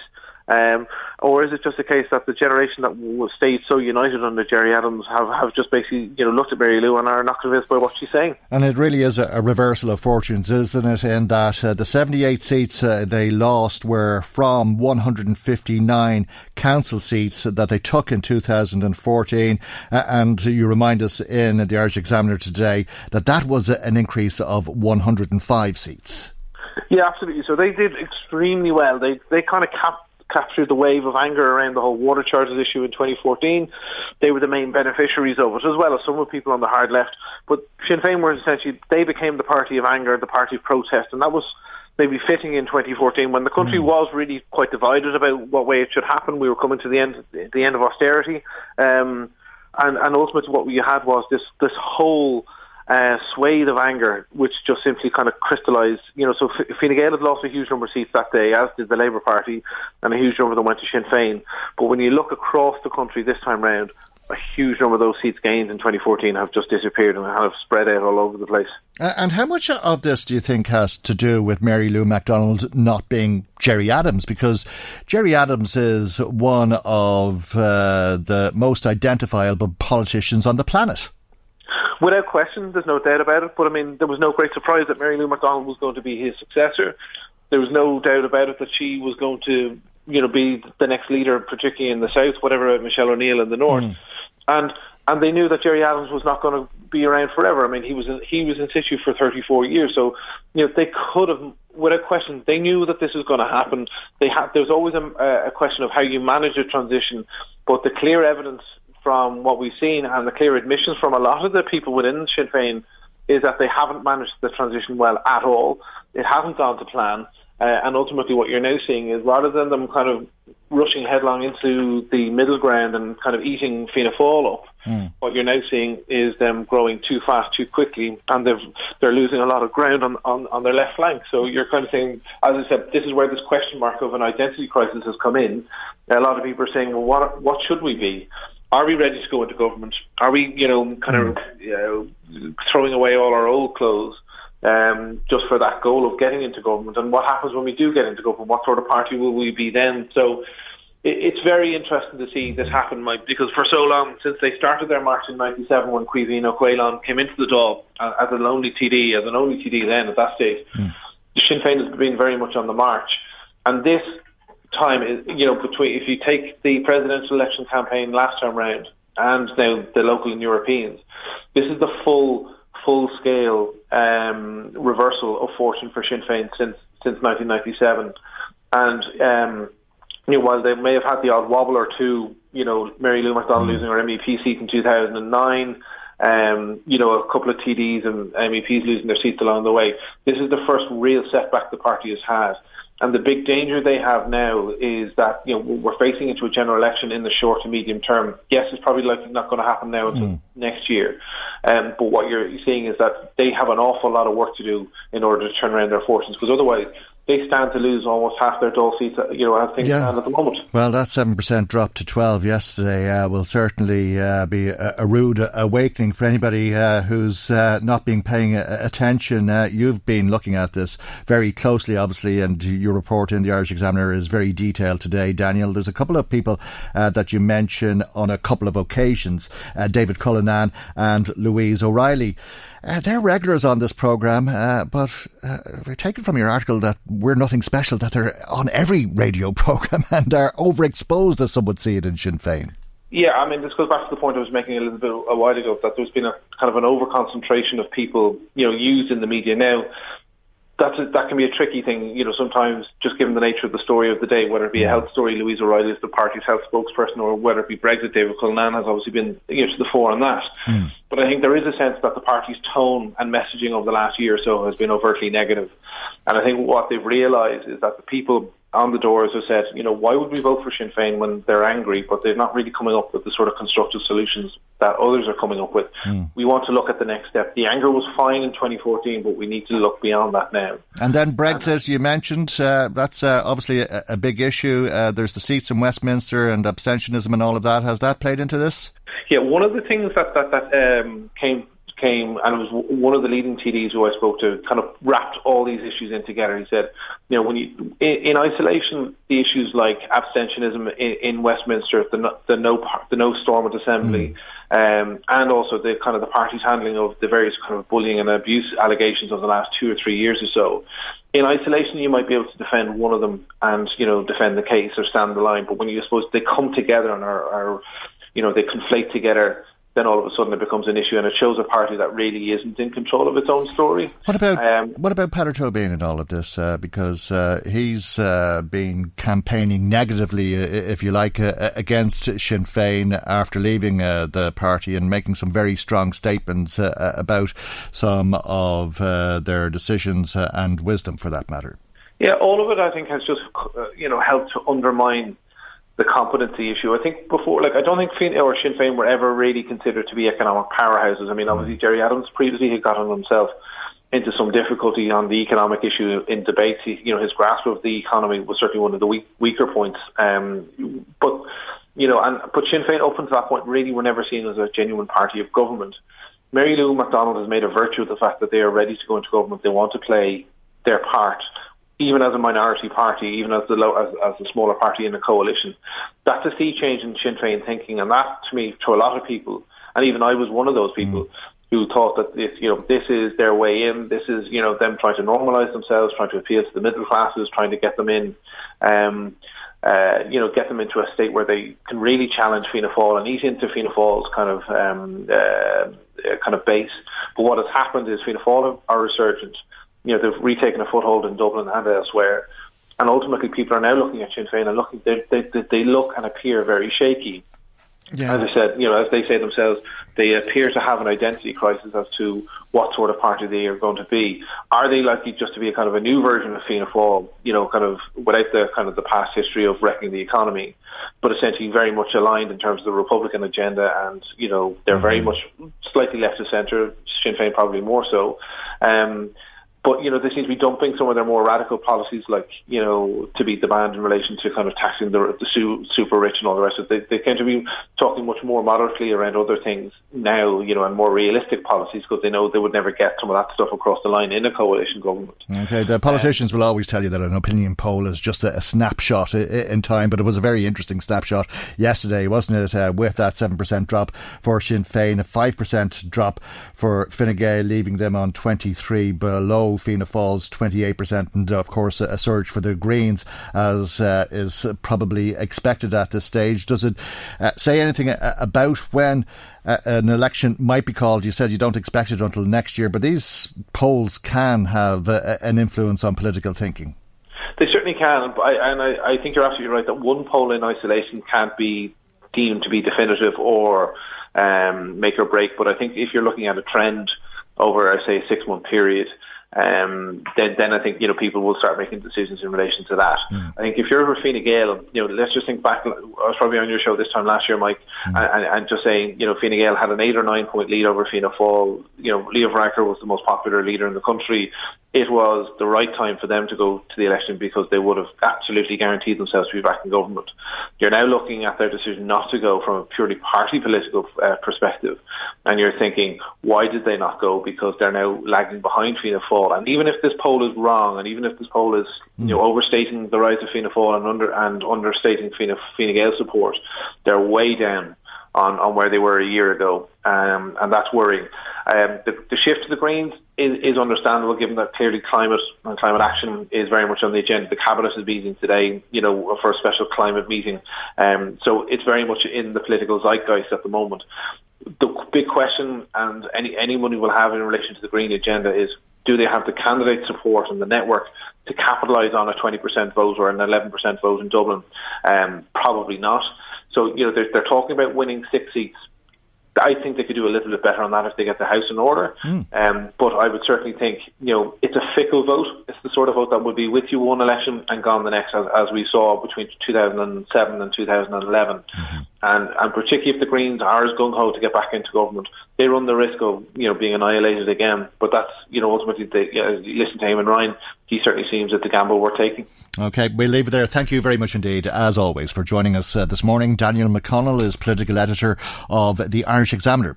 Um, or is it just a case that the generation that stayed so united under Gerry Adams have, have just basically you know looked at Mary Lou and are not convinced by what she's saying?
And it really is a, a reversal of fortunes, isn't it? In that uh, the 78 seats uh, they lost were from 159 council seats that they took in 2014, uh, and you remind us in the Irish Examiner today that that was an increase of 105 seats.
Yeah, absolutely. So they did extremely well. They they kind of capped captured the wave of anger around the whole water charges issue in 2014. They were the main beneficiaries of it, as well as some of the people on the hard left. But Sinn Féin were essentially, they became the party of anger, the party of protest, and that was maybe fitting in 2014 when the country mm. was really quite divided about what way it should happen. We were coming to the end, the end of austerity. Um, and, and ultimately what we had was this, this whole uh, swathe of anger, which just simply kind of crystallised. You know, so Fine Gael had lost a huge number of seats that day, as did the Labour Party, and a huge number of them went to Sinn Féin. But when you look across the country this time round, a huge number of those seats gained in 2014 have just disappeared and have spread out all over the place.
and how much of this do you think has to do with Mary Lou McDonald not being Gerry Adams? Because Gerry Adams is one of uh, the most identifiable politicians on the planet.
Without question, there's no doubt about it. But I mean, there was no great surprise that Mary Lou McDonald was going to be his successor. There was no doubt about it that she was going to, you know, be the next leader, particularly in the south. Whatever Michelle O'Neill in the north, mm. and and they knew that Gerry Adams was not going to be around forever. I mean, he was in, he was in situ for 34 years, so you know they could have, without question, they knew that this was going to happen. They had there was always a, a question of how you manage a transition, but the clear evidence from what we've seen and the clear admissions from a lot of the people within Sinn Féin is that they haven't managed the transition well at all. It hasn't gone to plan. Uh, and ultimately, what you're now seeing is rather than them kind of rushing headlong into the middle ground and kind of eating Fianna Fáil up, mm. what you're now seeing is them growing too fast, too quickly, and they've, they're losing a lot of ground on, on, on their left flank. So you're kind of saying, as I said, this is where this question mark of an identity crisis has come in. A lot of people are saying, well, what, what should we be? Are we ready to go into government? Are we, you know, kind of you know, throwing away all our old clothes um, just for that goal of getting into government? And what happens when we do get into government? What sort of party will we be then? So it, it's very interesting to see this happen, Mike, because for so long, since they started their march in '97 when Ó Caoláin came into the Dáil as an only TD, as an only TD then at that stage, mm. Sinn Féin has been very much on the march. And this time is, you know, between if you take the presidential election campaign last time round and now the local and Europeans, this is the full full scale um, reversal of fortune for Sinn Féin since since 1997, and um, you know while they may have had the odd wobble or two, you know Mary Lou McDonald mm. losing her MEP seat in 2009. Um, you know, a couple of TDs and MEPs losing their seats along the way. This is the first real setback the party has had. And the big danger they have now is that you know we're facing into a general election in the short to medium term. Yes, it's probably likely not going to happen now until mm. next year. Um, but what you're seeing is that they have an awful lot of work to do in order to turn around their fortunes. Because otherwise, they stand to lose almost half their Dáil seats, you know, as things yeah. stand at the moment.
Well, that 7% drop to 12 yesterday uh, will certainly uh, be a, a, rude awakening for anybody uh, who's uh, not been paying attention. Uh, you've been looking at this very closely, obviously, and your report in the Irish Examiner is very detailed today, Daniel. There's a couple of people uh, that you mention on a couple of occasions, David Cullinane and Louise O'Reilly. Uh, they're regulars on this programme, uh, but uh, we take it from your article that we're nothing special, that they're on every radio <laughs> programme and are overexposed, as some would see it in Sinn Féin.
Yeah, I mean, this goes back to the point I was making a little bit a while ago that there's been a kind of an over concentration of people, you know, used in the media now that's a, that can be a tricky thing, you know. Sometimes, just given the nature of the story of the day, whether it be a health story, Louise O'Reilly is the party's health spokesperson, or whether it be Brexit, David Cullinane has obviously been you know, to the fore on that. Mm. But I think there is a sense that the party's tone and messaging over the last year or so has been overtly negative. And I think what they've realised is that the people on the doors have said, you know, why would we vote for Sinn Féin when they're angry, but they're not really coming up with the sort of constructive solutions that others are coming up with. Mm. We want to look at the next step. The anger was fine in 2014, but we need to look beyond that now.
And then Brexit, you mentioned, uh, that's uh, obviously a, a, big issue. Uh, there's the seats in Westminster and abstentionism and all of that. Has that played into this?
Yeah, one of the things that that, that um, came came and it was one of the leading TDs who I spoke to kind of wrapped all these issues in together. He said, you know, when you in, in isolation, the issues like abstentionism in, in Westminster, the no, the no the no Stormont Assembly, mm. um, and also the kind of the party's handling of the various kind of bullying and abuse allegations of the last two or three years or so. In isolation, you might be able to defend one of them and you know defend the case or stand the line. But when you suppose they come together and are, are you know they conflate together then all of a sudden it becomes an issue, and it shows a party that really isn't in control of its own story.
What about um, what about Peadar Tóibín in all of this? Uh, because uh, he's uh, been campaigning negatively, if you like, uh, against Sinn Féin after leaving uh, the party and making some very strong statements uh, about some of their decisions and wisdom, for that matter.
Yeah, all of it, I think, has just you know helped to undermine the competency issue. I think before, like, I don't think Fine or Sinn Féin were ever really considered to be economic powerhouses. I mean, obviously, Gerry Adams previously had gotten himself into some difficulty on the economic issue in debates. He, you know, his grasp of the economy was certainly one of the weak, weaker points. Um, but you know, and but Sinn Féin up until that point really were never seen as a genuine party of government. Mary Lou McDonald has made a virtue of the fact that they are ready to go into government. They want to play their part even as a minority party, even as the low, as, as a smaller party in a coalition. That's a sea change in Sinn Féin thinking, and that to me, to a lot of people, and even I was one of those people. Mm. Who thought that this, you know, this is their way in? This is, you know, them trying to normalise themselves, trying to appeal to the middle classes, trying to get them in, um, uh, you know, get them into a state where they can really challenge Fianna Fáil and eat into Fianna Fáil's kind of um, uh, kind of base. But what has happened is Fianna Fáil are resurgent you know, they've retaken a foothold in Dublin and elsewhere. And ultimately, people are now looking at Sinn Féin and looking, they, they, they look and appear very shaky. Yeah. As I said, you know, as they say themselves, they appear to have an identity crisis as to what sort of party they are going to be. Are they likely just to be a kind of a new version of Fianna Fáil, you know, kind of without the kind of the past history of wrecking the economy, but essentially very much aligned in terms of the Republican agenda, and you know, they're mm-hmm. very much slightly left of centre. Sinn Féin probably more so. Um, but you know they seem to be dumping some of their more radical policies, like you know to beat the band in relation to kind of taxing the, the su- super rich and all the rest of it. They, they tend to be talking much more moderately around other things now, you know, and more realistic policies because they know they would never get some of that stuff across the line in a coalition government.
Okay, the politicians um, will always tell you that an opinion poll is just a, a, snapshot in time, but it was a very interesting snapshot yesterday, wasn't it? Uh, with that seven percent drop for Sinn Féin, a five percent drop for Fine Gael, leaving them on twenty three below. Fianna Fáil's 28%, and of course a surge for the Greens, as uh, is probably expected at this stage. Does it uh, say anything uh, about when uh, an election might be called? You said you don't expect it until next year, but these polls can have uh, an influence on political thinking.
They certainly can, and I, I think you're absolutely right that one poll in isolation can't be deemed to be definitive or um, make or break. But I think if you're looking at a trend over, say, a six month period, um, then then I think you know people will start making decisions in relation to that. Mm. I think if you're a Fine Gael, you know, let's just think back. I was probably on your show this time last year, Mike, mm. and, and, just saying, you know, Fine Gael had an eight or nine point lead over Fianna Fáil. You know, Leo Varadkar was the most popular leader in the country. It was the right time for them to go to the election because they would have absolutely guaranteed themselves to be back in government. You're now looking at their decision not to go from a purely party political uh, perspective, and you're thinking, why did they not go? Because they're now lagging behind Fianna Fáil and even if this poll is wrong, and even if this poll is you know hmm. overstating the rise of Fianna Fáil and under and understating Fianna, Fine Gael support, they're way down on, on where they were a year ago, um, and that's worrying. Um, the, the, shift to the greens is, is, understandable, given that clearly climate and climate action is very much on the agenda. The cabinet is meeting today, you know, for a special climate meeting, um, so it's very much in the political zeitgeist at the moment. The big question, and any anyone who will have in relation to the green agenda, is do they have the candidate support and the network to capitalise on a 20% vote or an 11% vote in Dublin? Um, probably not. So, you know, they're, they're talking about winning six seats. I think they could do a little bit better on that if they get the house in order. Mm. Um, but I would certainly think, you know, it's a fickle vote. It's the sort of vote that would be with you one election and gone the next, as, as we saw between 2007 and 2011. Mm-hmm. And, and particularly if the Greens are as gung ho to get back into government, they run the risk of you know being annihilated again. But that's you know ultimately, you know, listen to Eamon Ryan. He certainly seems that the gamble we're taking.
Okay, we'll leave it there. Thank you very much indeed, as always, for joining us uh, this morning. Daniel McConnell is political editor of the Irish Examiner.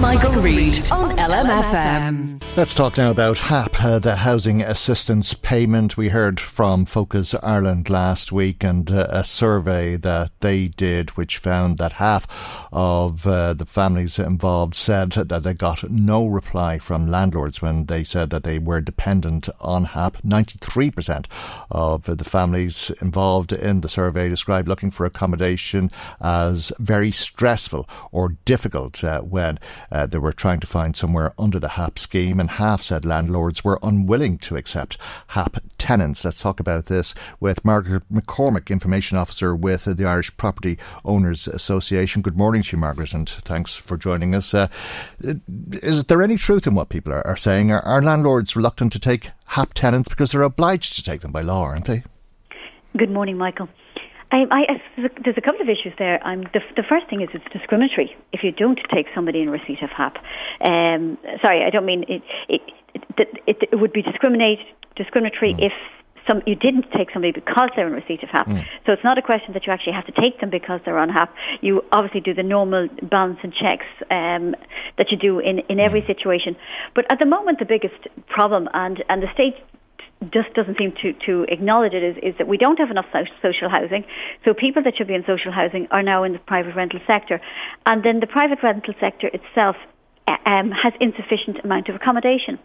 Michael, Reade on LMFM.
Let's talk now about HAP, uh, the Housing Assistance Payment. We heard from Focus Ireland last week and uh, a survey that they did, which found that half of uh, the families involved said that they got no reply from landlords when they said that they were dependent on HAP. 93% of the families involved in the survey described looking for accommodation as very stressful or difficult uh, when uh, they were trying to find somewhere under the HAP scheme, and half said landlords were unwilling to accept HAP tenants. Let's talk about this with Margaret McCormick, Information Officer with the Irish Property Owners Association. Good morning to you, Margaret, and thanks for joining us. Uh, is there any truth in what people are, are saying? Are, are landlords reluctant to take HAP tenants because they're obliged to take them by law, aren't they?
Good morning, Michael. I, I, there's a couple of issues there. the, the, first thing is it's discriminatory if you don't take somebody in receipt of HAP. Um, sorry, I don't mean it. It, it, it would be discriminate, discriminatory mm. if some you didn't take somebody because they're in receipt of HAP. Mm. So it's not a question that you actually have to take them because they're on HAP. You obviously do the normal balance and checks um, that you do in, in every mm. situation. But at the moment, the biggest problem, and, and the state just doesn't seem to, to acknowledge it is, is that we don't have enough social housing. So people that should be in social housing are now in the private rental sector. And then the private rental sector itself um, has insufficient amount of accommodation.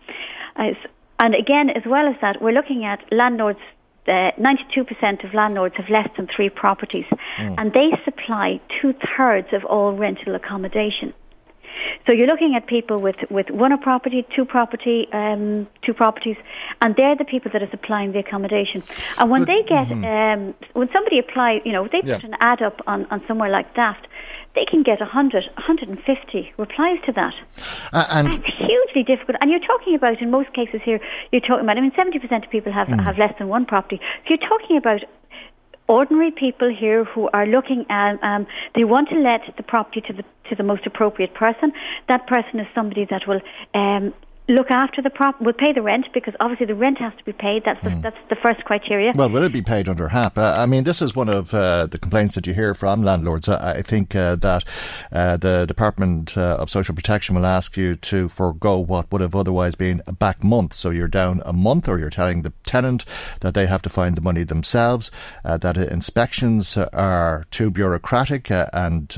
Uh, and again, as well as that, we're looking at landlords uh, 92% of landlords have less than three properties, mm. and they supply two thirds of all rental accommodation. So you're looking at people with, with one property, two property, um, two properties, and they're the people that are supplying the accommodation. And when but, they get, mm-hmm. um, when somebody apply, you know, they yeah. put an ad up on, on somewhere like Daft, they can get 100, 150 replies to that.
Uh, and
That's hugely difficult. And you're talking about, in most cases here, you're talking about, I mean, 70% of people have, mm. have less than one property. So you're talking about ordinary people here who are looking at um, they want to let the property to the to the most appropriate person. That person is somebody that will um, look after the prop, will pay the rent because obviously the rent has to be paid. That's the, mm. that's the first criteria.
Well, will it be paid under HAP? Uh, I mean, this is one of uh, the complaints that you hear from landlords. I, I think uh, that uh, the Department uh, of Social Protection will ask you to forego what would have otherwise been a back month. So you're down a month, or you're telling the tenant that they have to find the money themselves. Uh, that inspections are too bureaucratic and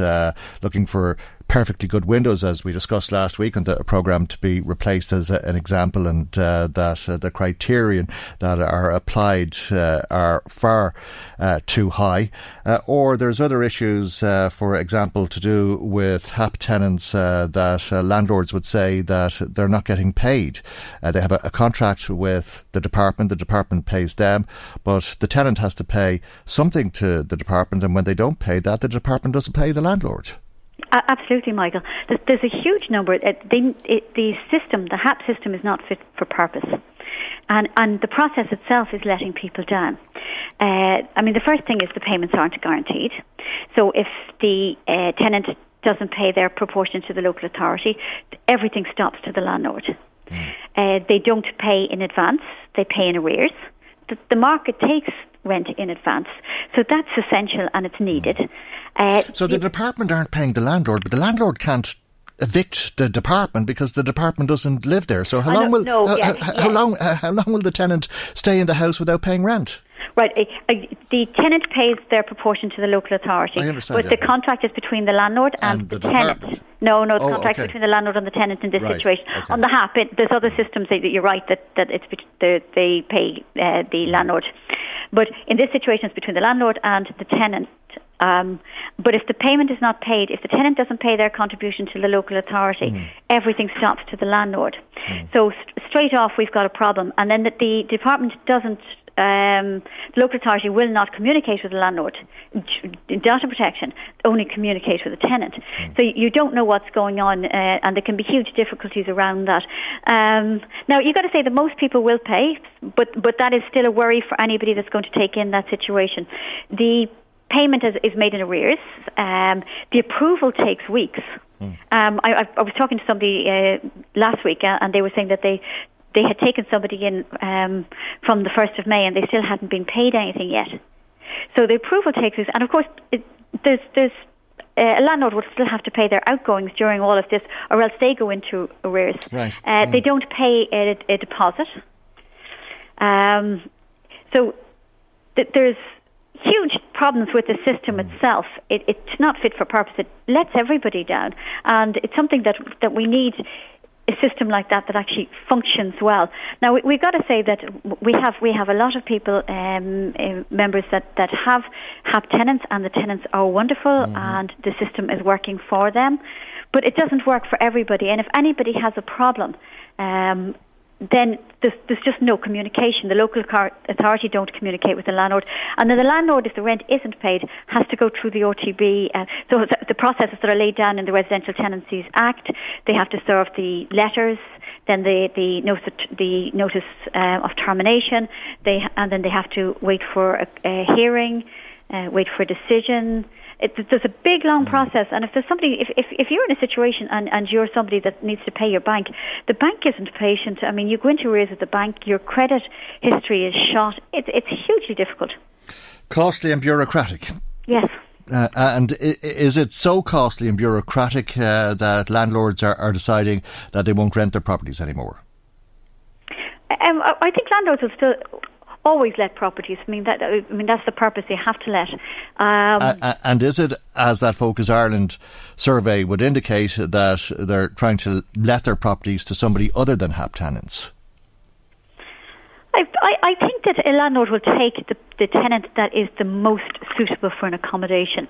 looking for perfectly good windows, as we discussed last week, and the programme to be replaced as a, an example, and uh, that uh, the criterion that are applied uh, are far uh, too high. Uh, or there's other issues, uh, for example, to do with HAP tenants that landlords would say that they're not getting paid. they have a, a contract with the department, the department pays them, but the tenant has to pay something to the department, and when they don't pay that, the department doesn't pay the landlord.
Absolutely, Michael. There's, a huge number. the, the system, the HAP system, is not fit for purpose. And, and the process itself is letting people down. Uh, I mean, the first thing is the payments aren't guaranteed. So if the uh, tenant doesn't pay their proportion to the local authority, everything stops to the landlord. Mm. Uh, they don't pay in advance, they pay in arrears. The, the market takes rent in advance. So that's essential and it's needed.
Uh, so the, the department aren't paying the landlord, but the landlord can't evict the department because the department doesn't live there. So how long will
no,
how,
yes,
how,
yes.
how long uh, how long will the tenant stay in the house without paying rent?
Right. The tenant pays their proportion to the local authority.
I understand,
But the contract is between the landlord and,
And the
tenant. No, no, the
Oh,
contract
okay.
is between the landlord and the tenant in this
Right,
situation.
okay.
On the HAP, it, there's other systems that, that you're right that, that it's the, they pay uh, the landlord. But in this situation, it's between the landlord and the tenant. Um, but if the payment is not paid, if the tenant doesn't pay their contribution to the local authority,
Mm.
everything stops to the landlord. So st- straight off, we've got a problem. And then the, the department doesn't, um, the local authority will not communicate with the landlord. Data protection only communicate with the tenant. So you don't know what's going on, uh, and there can be huge difficulties around that. Um, now you've got to say that most people will pay, but but that is still a worry for anybody that's going to take in that situation. The payment is, is made in arrears. Um, the approval takes weeks. Um, I, I, was talking to somebody uh, last week, uh, and they were saying that they they had taken somebody in um, from the first of May, and they still hadn't been paid anything yet. So the approval takes weeks, and of course, it, there's there's uh, a landlord would still have to pay their outgoings during all of this, or else they go into arrears.
Right.
Uh, They don't pay a, a deposit. Um, so th- there's huge problems with the system itself. It, it's not fit for purpose. It lets everybody down, and it's something that that we need a system like that that actually functions well. Now we, we've got to say that we have we have a lot of people um, uh, members that that have have tenants, and the tenants are wonderful, and the system is working for them. But it doesn't work for everybody, and if anybody has a problem. Um, then there's, there's just no communication. The local car- authority don't communicate with the landlord, and then the landlord, if the rent isn't paid, has to go through the RTB. Uh, so the, processes that are laid down in the Residential Tenancies Act, they have to serve the letters, then the the notice the notice uh, of termination, they and then they have to wait for a, a hearing, uh, wait for a decision. It, there's a big long process, and if there's somebody, if, if, if you're in a situation and, and you're somebody that needs to pay your bank, the bank isn't patient. I mean, you go into arrears with the bank, your credit history is shot. It's it's hugely difficult.
Costly and bureaucratic.
Yes.
Uh, and is it so costly and bureaucratic uh, that landlords are, are deciding that they won't rent their properties anymore?
Um, I I think landlords will still always let properties. I mean that. I mean that's the purpose. They have to let. Um,
a- and is it, as that Focus Ireland survey would indicate, that they're trying to let their properties to somebody other than HAP tenants?
I, I, I think that a landlord will take the, the tenant that is the most suitable for an accommodation.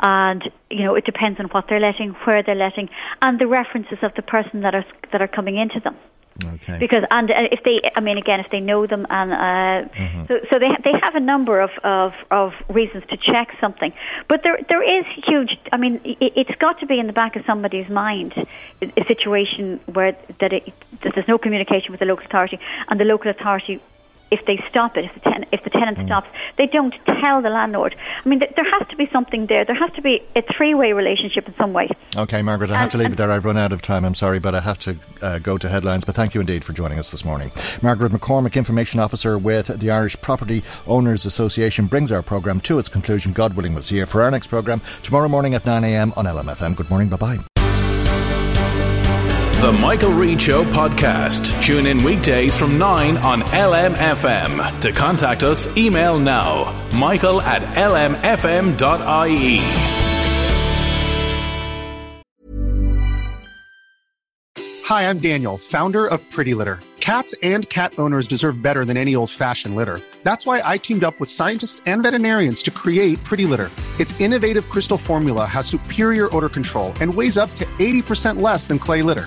And, you know, it depends on what they're letting, where they're letting, and the references of the person that are, that are coming into them.
Okay.
Because and uh, if they, I mean, again, if they know them, and uh,
Mm-hmm.
so so they they have a number of, of of reasons to check something, but there there is huge. I mean, it, it's got to be in the back of somebody's mind a, a situation where that, it, that there's no communication with the local authority, and the local authority. If they stop it, if the, ten, if the tenant
Mm.
stops, they don't tell the landlord. I mean, th- there has to be something there. There has to be a three-way relationship in some way.
Okay, Margaret, I have to leave it there. I've run out of time. I'm sorry, but I have to uh, go to headlines. But thank you indeed for joining us this morning. Margaret McCormick, Information Officer with the Irish Property Owners Association, brings our programme to its conclusion. God willing, we'll see you for our next programme tomorrow morning at 9am on LMFM. Good morning. Bye bye.
The Michael Reade Show podcast. Tune in weekdays from 9 on LMFM. To contact us, email now michael at lmfm.ie.
Hi, I'm Daniel, founder of Pretty Litter. Cats and cat owners deserve better than any old fashioned litter. That's why I teamed up with scientists and veterinarians to create Pretty Litter. Its innovative crystal formula has superior odor control and weighs up to 80% less than clay litter.